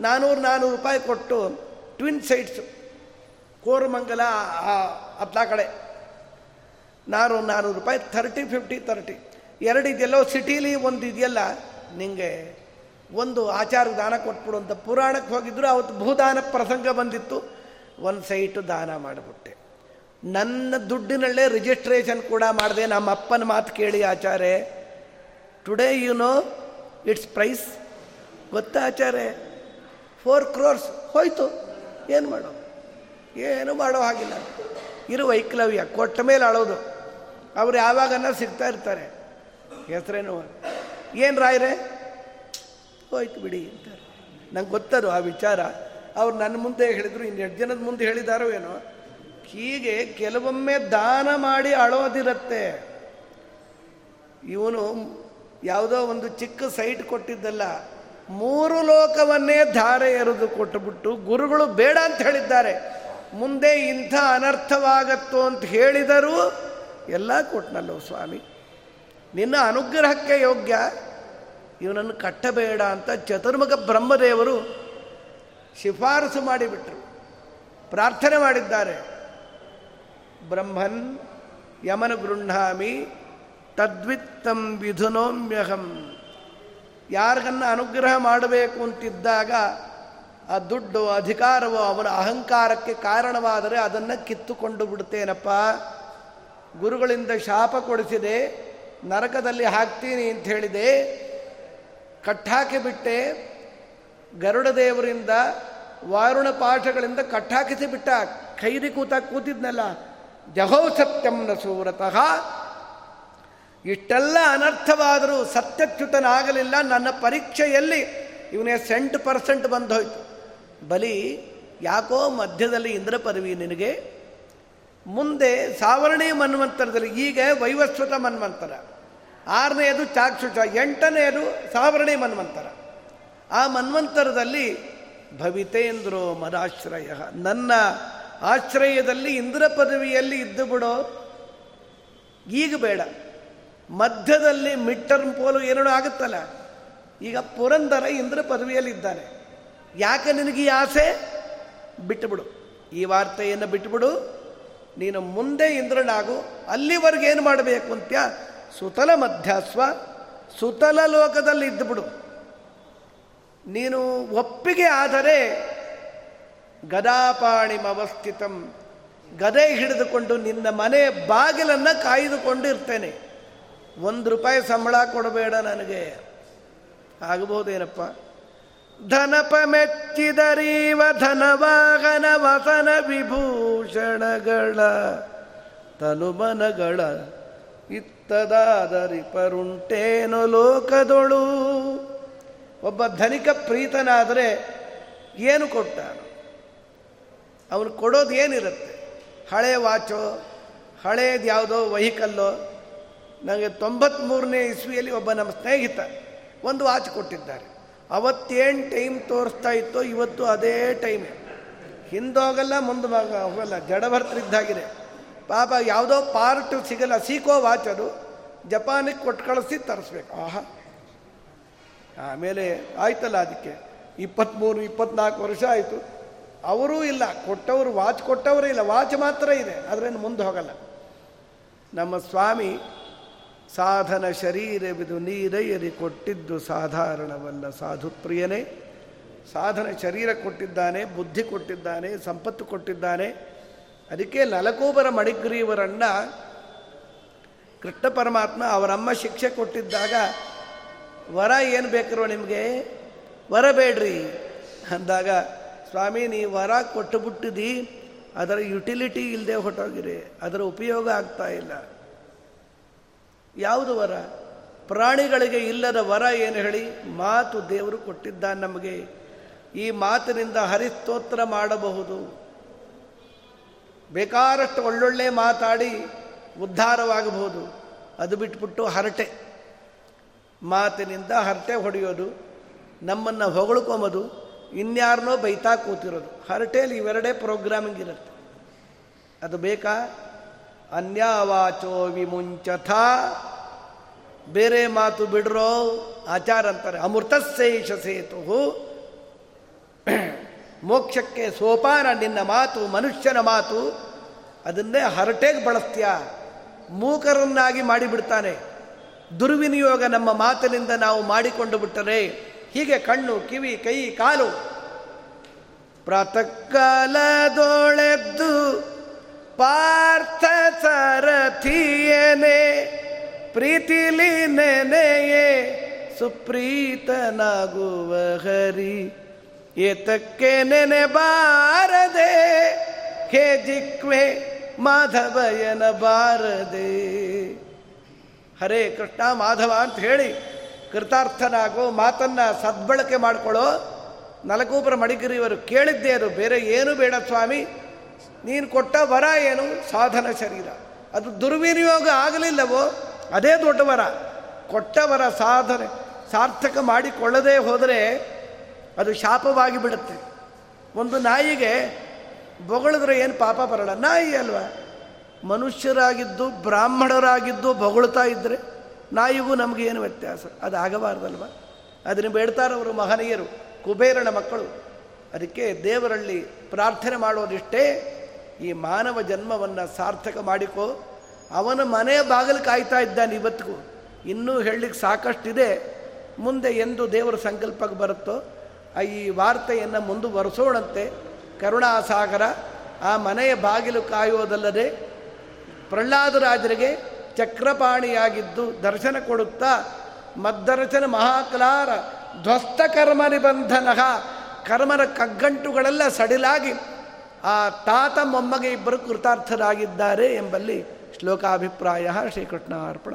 Speaker 1: ನಾನ್ನೂರು ನಾನ್ನೂರು ರೂಪಾಯಿ ಕೊಟ್ಟು ಟ್ವಿನ್ ಸೈಟ್ಸು, ಕೋರಮಂಗಲ ಅತ್ಲಾ ಕಡೆ. ನಾನೂರು ನಾನ್ನೂರು ರೂಪಾಯಿ, ಥರ್ಟಿ, ಫಿಫ್ಟಿ ತರ್ಟಿ ಎರಡು ಇದೆಯಲ್ಲೋ ಸಿಟೀಲಿ, ಒಂದು ಇದೆಯಲ್ಲ ನಿಮಗೆ ಒಂದು ಆಚಾರ ದಾನ ಕೊಟ್ಬಿಡು ಅಂತ ಪುರಾಣಕ್ಕೆ ಹೋಗಿದ್ರು, ಅವತ್ತು ಭೂದಾನ ಪ್ರಸಂಗ ಬಂದಿತ್ತು. ಒಂದು ಸೈಟು ದಾನ ಮಾಡಿಬಿಟ್ಟೆ. ನನ್ನ ದುಡ್ಡಿನಲ್ಲೇ ರಿಜಿಸ್ಟ್ರೇಷನ್ ಕೂಡ ಮಾಡಿದೆ, ನಮ್ಮ ಅಪ್ಪನ ಮಾತು ಕೇಳಿ ಆಚಾರೆ today you know its price ಗೊತ್ತಾ ಆಚಾರೆ ಫೋರ್ ಕ್ರೋರ್ಸ್ ಹೋಯ್ತು. ಏನು ಮಾಡೋ? ಏನು ಮಾಡೋ ಹಾಗಿಲ್ಲ. ಇರು ವೈಕ್ಲವ್ಯ, ಕೊಟ್ಟ ಮೇಲೆ ಅಳೋದು. ಅವ್ರು ಯಾವಾಗನ್ನ ಸಿಗ್ತಾ ಇರ್ತಾರೆ. ಹೆಸರೇನು? ಏನು ರಾಯ್ರೆ? ಹೋಯ್ತು ಬಿಡಿ ಅಂತಾರೆ ನಂಗೆ ಗೊತ್ತದು ಆ ವಿಚಾರ. ಅವ್ರು ನನ್ನ ಮುಂದೆ ಹೇಳಿದ್ರು ಇನ್ನು ಎಷ್ಟು ಜನದ ಮುಂದೆ ಹೇಳಿದಾರೋ ಏನೋ. ಹೀಗೆ ಕೆಲವೊಮ್ಮೆ ದಾನ ಮಾಡಿ ಅಳೋದಿರತ್ತೆ. ಇವನು ಯಾವುದೋ ಒಂದು ಚಿಕ್ಕ ಸೈಟ್ ಕೊಟ್ಟಿದ್ದಲ್ಲ, ಮೂರು ಲೋಕವನ್ನೇ ಧಾರೆ ಎರೆದು ಕೊಟ್ಟುಬಿಟ್ಟು ಗುರುಗಳು ಬೇಡ ಅಂತ ಹೇಳಿದ್ದಾರೆ. ಮುಂದೆ ಇಂಥ ಅನರ್ಥವಾಗತ್ತೋ ಅಂತ ಹೇಳಿದರೂ ಎಲ್ಲ ಕೊಟ್ಟನಲ್ಲೋ ಸ್ವಾಮಿ. ನಿನ್ನ ಅನುಗ್ರಹಕ್ಕೆ ಯೋಗ್ಯ. ಇವನನ್ನು ಕಟ್ಟಬೇಡ ಅಂತ ಚತುರ್ಮುಖ ಬ್ರಹ್ಮದೇವರು ಶಿಫಾರಸು ಮಾಡಿಬಿಟ್ರು. ಪ್ರಾರ್ಥನೆ ಮಾಡಿದ್ದಾರೆ. ಬ್ರಹ್ಮನ್ ಯಮನ ಗೃಹಾಮಿ ತದ್ವಿತ್ತಂ ವಿಧುನೋಮ್ಯಹಂ. ಯಾರಿಗನ್ನು ಅನುಗ್ರಹ ಮಾಡಬೇಕು ಅಂತಿದ್ದಾಗ ಆ ದುಡ್ಡು ಅಧಿಕಾರವೋ ಅವನ ಅಹಂಕಾರಕ್ಕೆ ಕಾರಣವಾದರೆ ಅದನ್ನು ಕಿತ್ತುಕೊಂಡು ಬಿಡ್ತೇನಪ್ಪ. ಗುರುಗಳಿಂದ ಶಾಪ ಕೊಡಿಸಿದೆ, ನರಕದಲ್ಲಿ ಹಾಕ್ತೀನಿ ಅಂತ ಹೇಳಿದೆ ಕಟ್ಟಾಕಿ ಬಿಟ್ಟೆ ಗರುಡ ದೇವರಿಂದ ವಾರುಣ ಪಾಠಗಳಿಂದ ಕಟ್ಟಾಕಿಸಿ ಬಿಟ್ಟ ಕೈದಿ ಕೂತ ಕೂತಿದ್ನಲ್ಲ, ಜಹೋ ಸತ್ಯಂನ ಸೂರತಃ ಇಷ್ಟೆಲ್ಲ ಅನರ್ಥವಾದರೂ ಸತ್ಯಚ್ಯುತನಾಗಲಿಲ್ಲ, ನನ್ನ ಪರೀಕ್ಷೆಯಲ್ಲಿ ಇವನೇ ಸೆಂಟ್ ಪರ್ಸೆಂಟ್ ಬಂದೋಯ್ತು. ಬಲಿ, ಯಾಕೋ ಮಧ್ಯದಲ್ಲಿ ಇಂದ್ರ ಪದವಿ ನಿನಗೆ? ಮುಂದೆ ಸಾವರಣೀ ಮನ್ವಂತರದಲ್ಲಿ ಈಗ ವೈವಸ್ವತ ಮನ್ವಂತರ. ಆರನೆಯದು ಚಾಕ್ಷುಷ, ಎಂಟನೆಯದು ಸಾವರಣಿ ಮನ್ವಂತರ. ಆ ಮನ್ವಂತರದಲ್ಲಿ ಭವಿತೇಂದ್ರೋ ಮದಾಶ್ರಯ. ನನ್ನ ಆಶ್ರಯದಲ್ಲಿ ಇಂದ್ರ ಪದವಿಯಲ್ಲಿ ಇದ್ದು ಬಿಡೋ ಈಗ ಬೇಡ. ಮಧ್ಯದಲ್ಲಿ ಮಿಡ್ ಟರ್ಮ್ ಪೋಲು ಏನೋ ಆಗುತ್ತಲ್ಲ. ಈಗ ಪುರಂದರ ಇಂದ್ರ ಪದವಿಯಲ್ಲಿದ್ದಾನೆ. ಯಾಕೆ ನಿನಗೆ ಈ ಆಸೆ? ಬಿಟ್ಟುಬಿಡು. ಈ ವಾರ್ತೆಯನ್ನು ಬಿಟ್ಟುಬಿಡು. ನೀನು ಮುಂದೆ ಇಂದ್ರನಾಗು. ಅಲ್ಲಿವರೆಗೆ ಏನು ಮಾಡಬೇಕು ಅಂತ್ಯ? ಸುತಲ ಮಧ್ಯಸ್ವ, ಸುತಲ ಲೋಕದಲ್ಲಿ ಇದ್ದುಬಿಡು. ನೀನು ಒಪ್ಪಿಗೆ ಆದರೆ ಗದಾಪಾಣಿಮವಸ್ಥಿತಂ ಗದೆ ಹಿಡಿದುಕೊಂಡು ನಿನ್ನ ಮನೆ ಬಾಗಿಲನ್ನು ಕಾಯ್ದುಕೊಂಡು ಇರ್ತೇನೆ. ಒಂದು ರೂಪಾಯಿ ಸಂಬಳ ಕೊಡಬೇಡ ನನಗೆ. ಆಗಬಹುದೇನಪ್ಪ? ಧನಪ ಮೆಚ್ಚಿದರೀವ ಧನವಾಹನ ವಸನ ವಿಭೂಷಣಗಳ ತನುಮನಗಳ ಇತ್ತದಾದರಿ ಪರುಂಟೇನು ಲೋಕದೊಳು. ಒಬ್ಬ ಧನಿಕ ಪ್ರೀತನಾದರೆ ಏನು ಕೊಟ್ಟಾನು? ಅವನು ಕೊಡೋದು ಏನಿರುತ್ತೆ? ಹಳೆ ವಾಚೋ, ಹಳೇದು ಯಾವುದೋ ವೆಹಿಕಲ್ಲೋ ನನಗೆ ತೊಂಬತ್ತ್ಮೂರನೇ ಇಸ್ವಿಯಲ್ಲಿ ಒಬ್ಬ ನಮ್ಮ ಸ್ನೇಹಿತ ಒಂದು ವಾಚ್ ಕೊಟ್ಟಿದ್ದಾರೆ. ಅವತ್ತೇನು ಟೈಮ್ ತೋರಿಸ್ತಾ ಇತ್ತೋ ಇವತ್ತು ಅದೇ ಟೈಮೇ. ಹಿಂದೋಗಲ್ಲ ಮುಂದೆ ಹೋಗಲ್ಲ ಜಡಭರ್ತರಿದ್ದಾಗಿದೆ. ಪಾಪ ಯಾವುದೋ ಪಾರ್ಟ್ ಸಿಗಲ್ಲ, ಸೀಕೋ ವಾಚ್ ಅದು ಜಪಾನಿಗೆ ಕೊಟ್ಟು ಕಳಿಸಿ ತರಿಸ್ಬೇಕು. ಆಹಾ. ಆಮೇಲೆ ಆಯ್ತಲ್ಲ ಅದಕ್ಕೆ. ಇಪ್ಪತ್ತ್ಮೂರು ಇಪ್ಪತ್ನಾಲ್ಕು ವರ್ಷ ಆಯಿತು. ಅವರೂ ಇಲ್ಲ, ಕೊಟ್ಟವರು, ವಾಚ್ ಕೊಟ್ಟವರೇ ಇಲ್ಲ, ವಾಚ್ ಮಾತ್ರ ಇದೆ, ಅದರೇನು ಮುಂದೆ ಹೋಗಲ್ಲ. ನಮ್ಮ ಸ್ವಾಮಿ ಸಾಧನ ಶರೀರವಿದು ನೀರೈಯರಿ ಕೊಟ್ಟಿದ್ದು ಸಾಧಾರಣವಲ್ಲ ಸಾಧುಪ್ರಿಯನೇ ಸಾಧನ ಶರೀರ ಕೊಟ್ಟಿದ್ದಾನೆ, ಬುದ್ಧಿ ಕೊಟ್ಟಿದ್ದಾನೆ, ಸಂಪತ್ತು ಕೊಟ್ಟಿದ್ದಾನೆ. ಅದಕ್ಕೆ ನಲಕೂಬರ ಮಡಿಗ್ರೀವರನ್ನ ಕೃಷ್ಣ ಪರಮಾತ್ಮ ಅವರಮ್ಮ ಶಿಕ್ಷೆ ಕೊಟ್ಟಿದ್ದಾಗ, ವರ ಏನು ಬೇಕಿರೋ ನಿಮಗೆ? ವರ ಬೇಡ್ರಿ. ಅಂದಾಗ, ಸ್ವಾಮಿ ನೀ ವರ ಕೊಟ್ಟು ಬಿಟ್ಟಿದಿ ಅದರ ಯುಟಿಲಿಟಿ ಇಲ್ಲದೆ ಹೊಟ್ಟೋಗಿರಿ ಅದರ ಉಪಯೋಗ ಆಗ್ತಾ ಇಲ್ಲ. ಯಾವುದು ವರ? ಪ್ರಾಣಿಗಳಿಗೆ ಇಲ್ಲದ ವರ ಏನು ಹೇಳಿ? ಮಾತು ದೇವರು ಕೊಟ್ಟಿದ್ದ ನಮಗೆ. ಈ ಮಾತಿನಿಂದ ಹರಿಸ್ತೋತ್ರ ಮಾಡಬಹುದು. ಬೇಕಾದಷ್ಟು ಒಳ್ಳೊಳ್ಳೆ ಮಾತಾಡಿ ಉದ್ಧಾರವಾಗಬಹುದು. ಅದು ಬಿಟ್ಬಿಟ್ಟು ಹರಟೆ. ಮಾತಿನಿಂದ ಹರಟೆ ಹೊಡೆಯೋದು, ನಮ್ಮನ್ನು ಹೊಗಳ್ಕೊಂಬೋದು ಇನ್ಯಾರನೋ ಬೈತಾ ಕೂತಿರೋದು. ಹರಟೆಯಲ್ಲಿ ಇವೆರಡೇ ಪ್ರೋಗ್ರಾಮಿಂಗ್ ಇರುತ್ತೆ. ಅದು ಬೇಕಾ? ಅನ್ಯಾವಾಚೋ ವಿಮುಂಚಥ. ಬೇರೆ ಮಾತು ಬಿಡ್ರೋ ಆಚಾರ ಅಂತಾರೆ. ಅಮೃತಸೇಷ ಸೇತು ಮೋಕ್ಷಕ್ಕೆ ಸೋಪಾನ ನಿನ್ನ ಮಾತು, ಮನುಷ್ಯನ ಮಾತು, ಅದನ್ನೇ ಹರಟೆಗೆ ಬಳಸ್ತೀಯ? ಮೂಕರನ್ನಾಗಿ ಮಾಡಿಬಿಡ್ತಾನೆ. ದುರ್ವಿನಿಯೋಗ ನಮ್ಮ ಮಾತಿನಿಂದ ನಾವು ಮಾಡಿಕೊಂಡು ಬಿಟ್ಟರೆ ಹೀಗೆ ಕಣ್ಣು, ಕಿವಿ, ಕೈ, ಕಾಲು. ಪ್ರಾತಃಕಾಲದೊಳೆದ್ದು ಪಾರ್ಥ ಸರಥಿಯನೆ, ಪ್ರೀತಿಲಿ ನೆನೆಯೇ ಸುಪ್ರೀತನಾಗುವ ಹರಿ. ಏತಕ್ಕೆ ನೆನೆ ಬಾರದೆ ಹೇ ಜಿಕ್ವೆ ಮಾಧವಯನ ಬಾರದೆ. ಹರೇ ಕೃಷ್ಣ, ಮಾಧವ ಅಂತ ಹೇಳಿ ಕೃತಾರ್ಥನಾಗೋ ಮಾತನ್ನು ಸದ್ಬಳಕೆ ಮಾಡಿಕೊಳ್ಳೋ ನಲಕೂಪರ ಮಡಿಗಿರಿಯವರು ಕೇಳಿದ್ದೇ ಅದು, ಬೇರೆ ಏನು ಬೇಡ ಸ್ವಾಮಿ, ನೀನು ಕೊಟ್ಟ ವರ ಏನು? ಸಾಧನ ಶರೀರ. ಅದು ದುರ್ವಿನಿಯೋಗ ಆಗಲಿಲ್ಲವೋ? ಅದೇ ದೊಡ್ಡ ವರ. ಕೊಟ್ಟ ವರ ಸಾಧನೆ, ಸಾರ್ಥಕ ಮಾಡಿಕೊಳ್ಳದೇ ಹೋದರೆ ಅದು ಶಾಪವಾಗಿ ಬಿಡುತ್ತೆ. ಒಂದು ನಾಯಿಗೆ ಬೊಗಳಿದ್ರೆ ಏನು ಪಾಪ ಬರಲ್ಲ. ನಾಯಿ ಅಲ್ವಾ? ಮನುಷ್ಯರಾಗಿದ್ದು, ಬ್ರಾಹ್ಮಣರಾಗಿದ್ದು ಬೊಗಳ್ತಾ ಇದ್ದರೆ ನಾಯಿಗೂ ನಮಗೆ ಏನು ವ್ಯತ್ಯಾಸ? ಅದು ಆಗಬಾರ್ದಲ್ವ? ಅದನ್ನು ಬೇಡ್ತಾರವರು ಮಹನೀಯರು, ಕುಬೇರನ ಮಕ್ಕಳು. ಅದಕ್ಕೆ ದೇವರಲ್ಲಿ ಪ್ರಾರ್ಥನೆ ಮಾಡೋದಿಷ್ಟೇ ಈ ಮಾನವ ಜನ್ಮವನ್ನು ಸಾರ್ಥಕ ಮಾಡಿಕೋ. ಅವನ ಮನೆ ಬಾಗಿಲು ಕಾಯ್ತಾ ಇದ್ದಾನೆ ಇವತ್ತಿಗೂ. ಇನ್ನೂ ಹೇಳಲಿಕ್ಕೆ ಸಾಕಷ್ಟಿದೆ. ಮುಂದೆ ಎಂದು ದೇವರ ಸಂಕಲ್ಪಕ್ಕೆ ಬರುತ್ತೋ ಈ ವಾರ್ತೆಯನ್ನು ಮುಂದುವರೆಸೋಣಂತೆ ಕರುಣಾಸಾಗರ ಆ ಮನೆಯ ಬಾಗಿಲು ಕಾಯುವುದಲ್ಲದೆ ಪ್ರಹ್ಲಾದರಾಜರಿಗೆ ಚಕ್ರಪಾಣಿಯಾಗಿದ್ದು ದರ್ಶನ ಕೊಡುತ್ತಾ ಮದ್ದರ್ಶನ ಮಹಾಕಲಾರ ಧ್ವಸ್ತ ಕರ್ಮ ನಿಬಂಧನ ಕರ್ಮರ ಕಗ್ಗಂಟುಗಳೆಲ್ಲ ಸಡಿಲಾಗಿ ಆ ತಾತ ಮೊಮ್ಮಗೆ ಇಬ್ಬರು ಕೃತಾರ್ಥರಾಗಿದ್ದಾರೆ ಎಂಬಲ್ಲಿ ಶ್ಲೋಕಾಭಿಪ್ರಾಯ ಶ್ರೀಕೃಷ್ಣ ಅರ್ಪಣ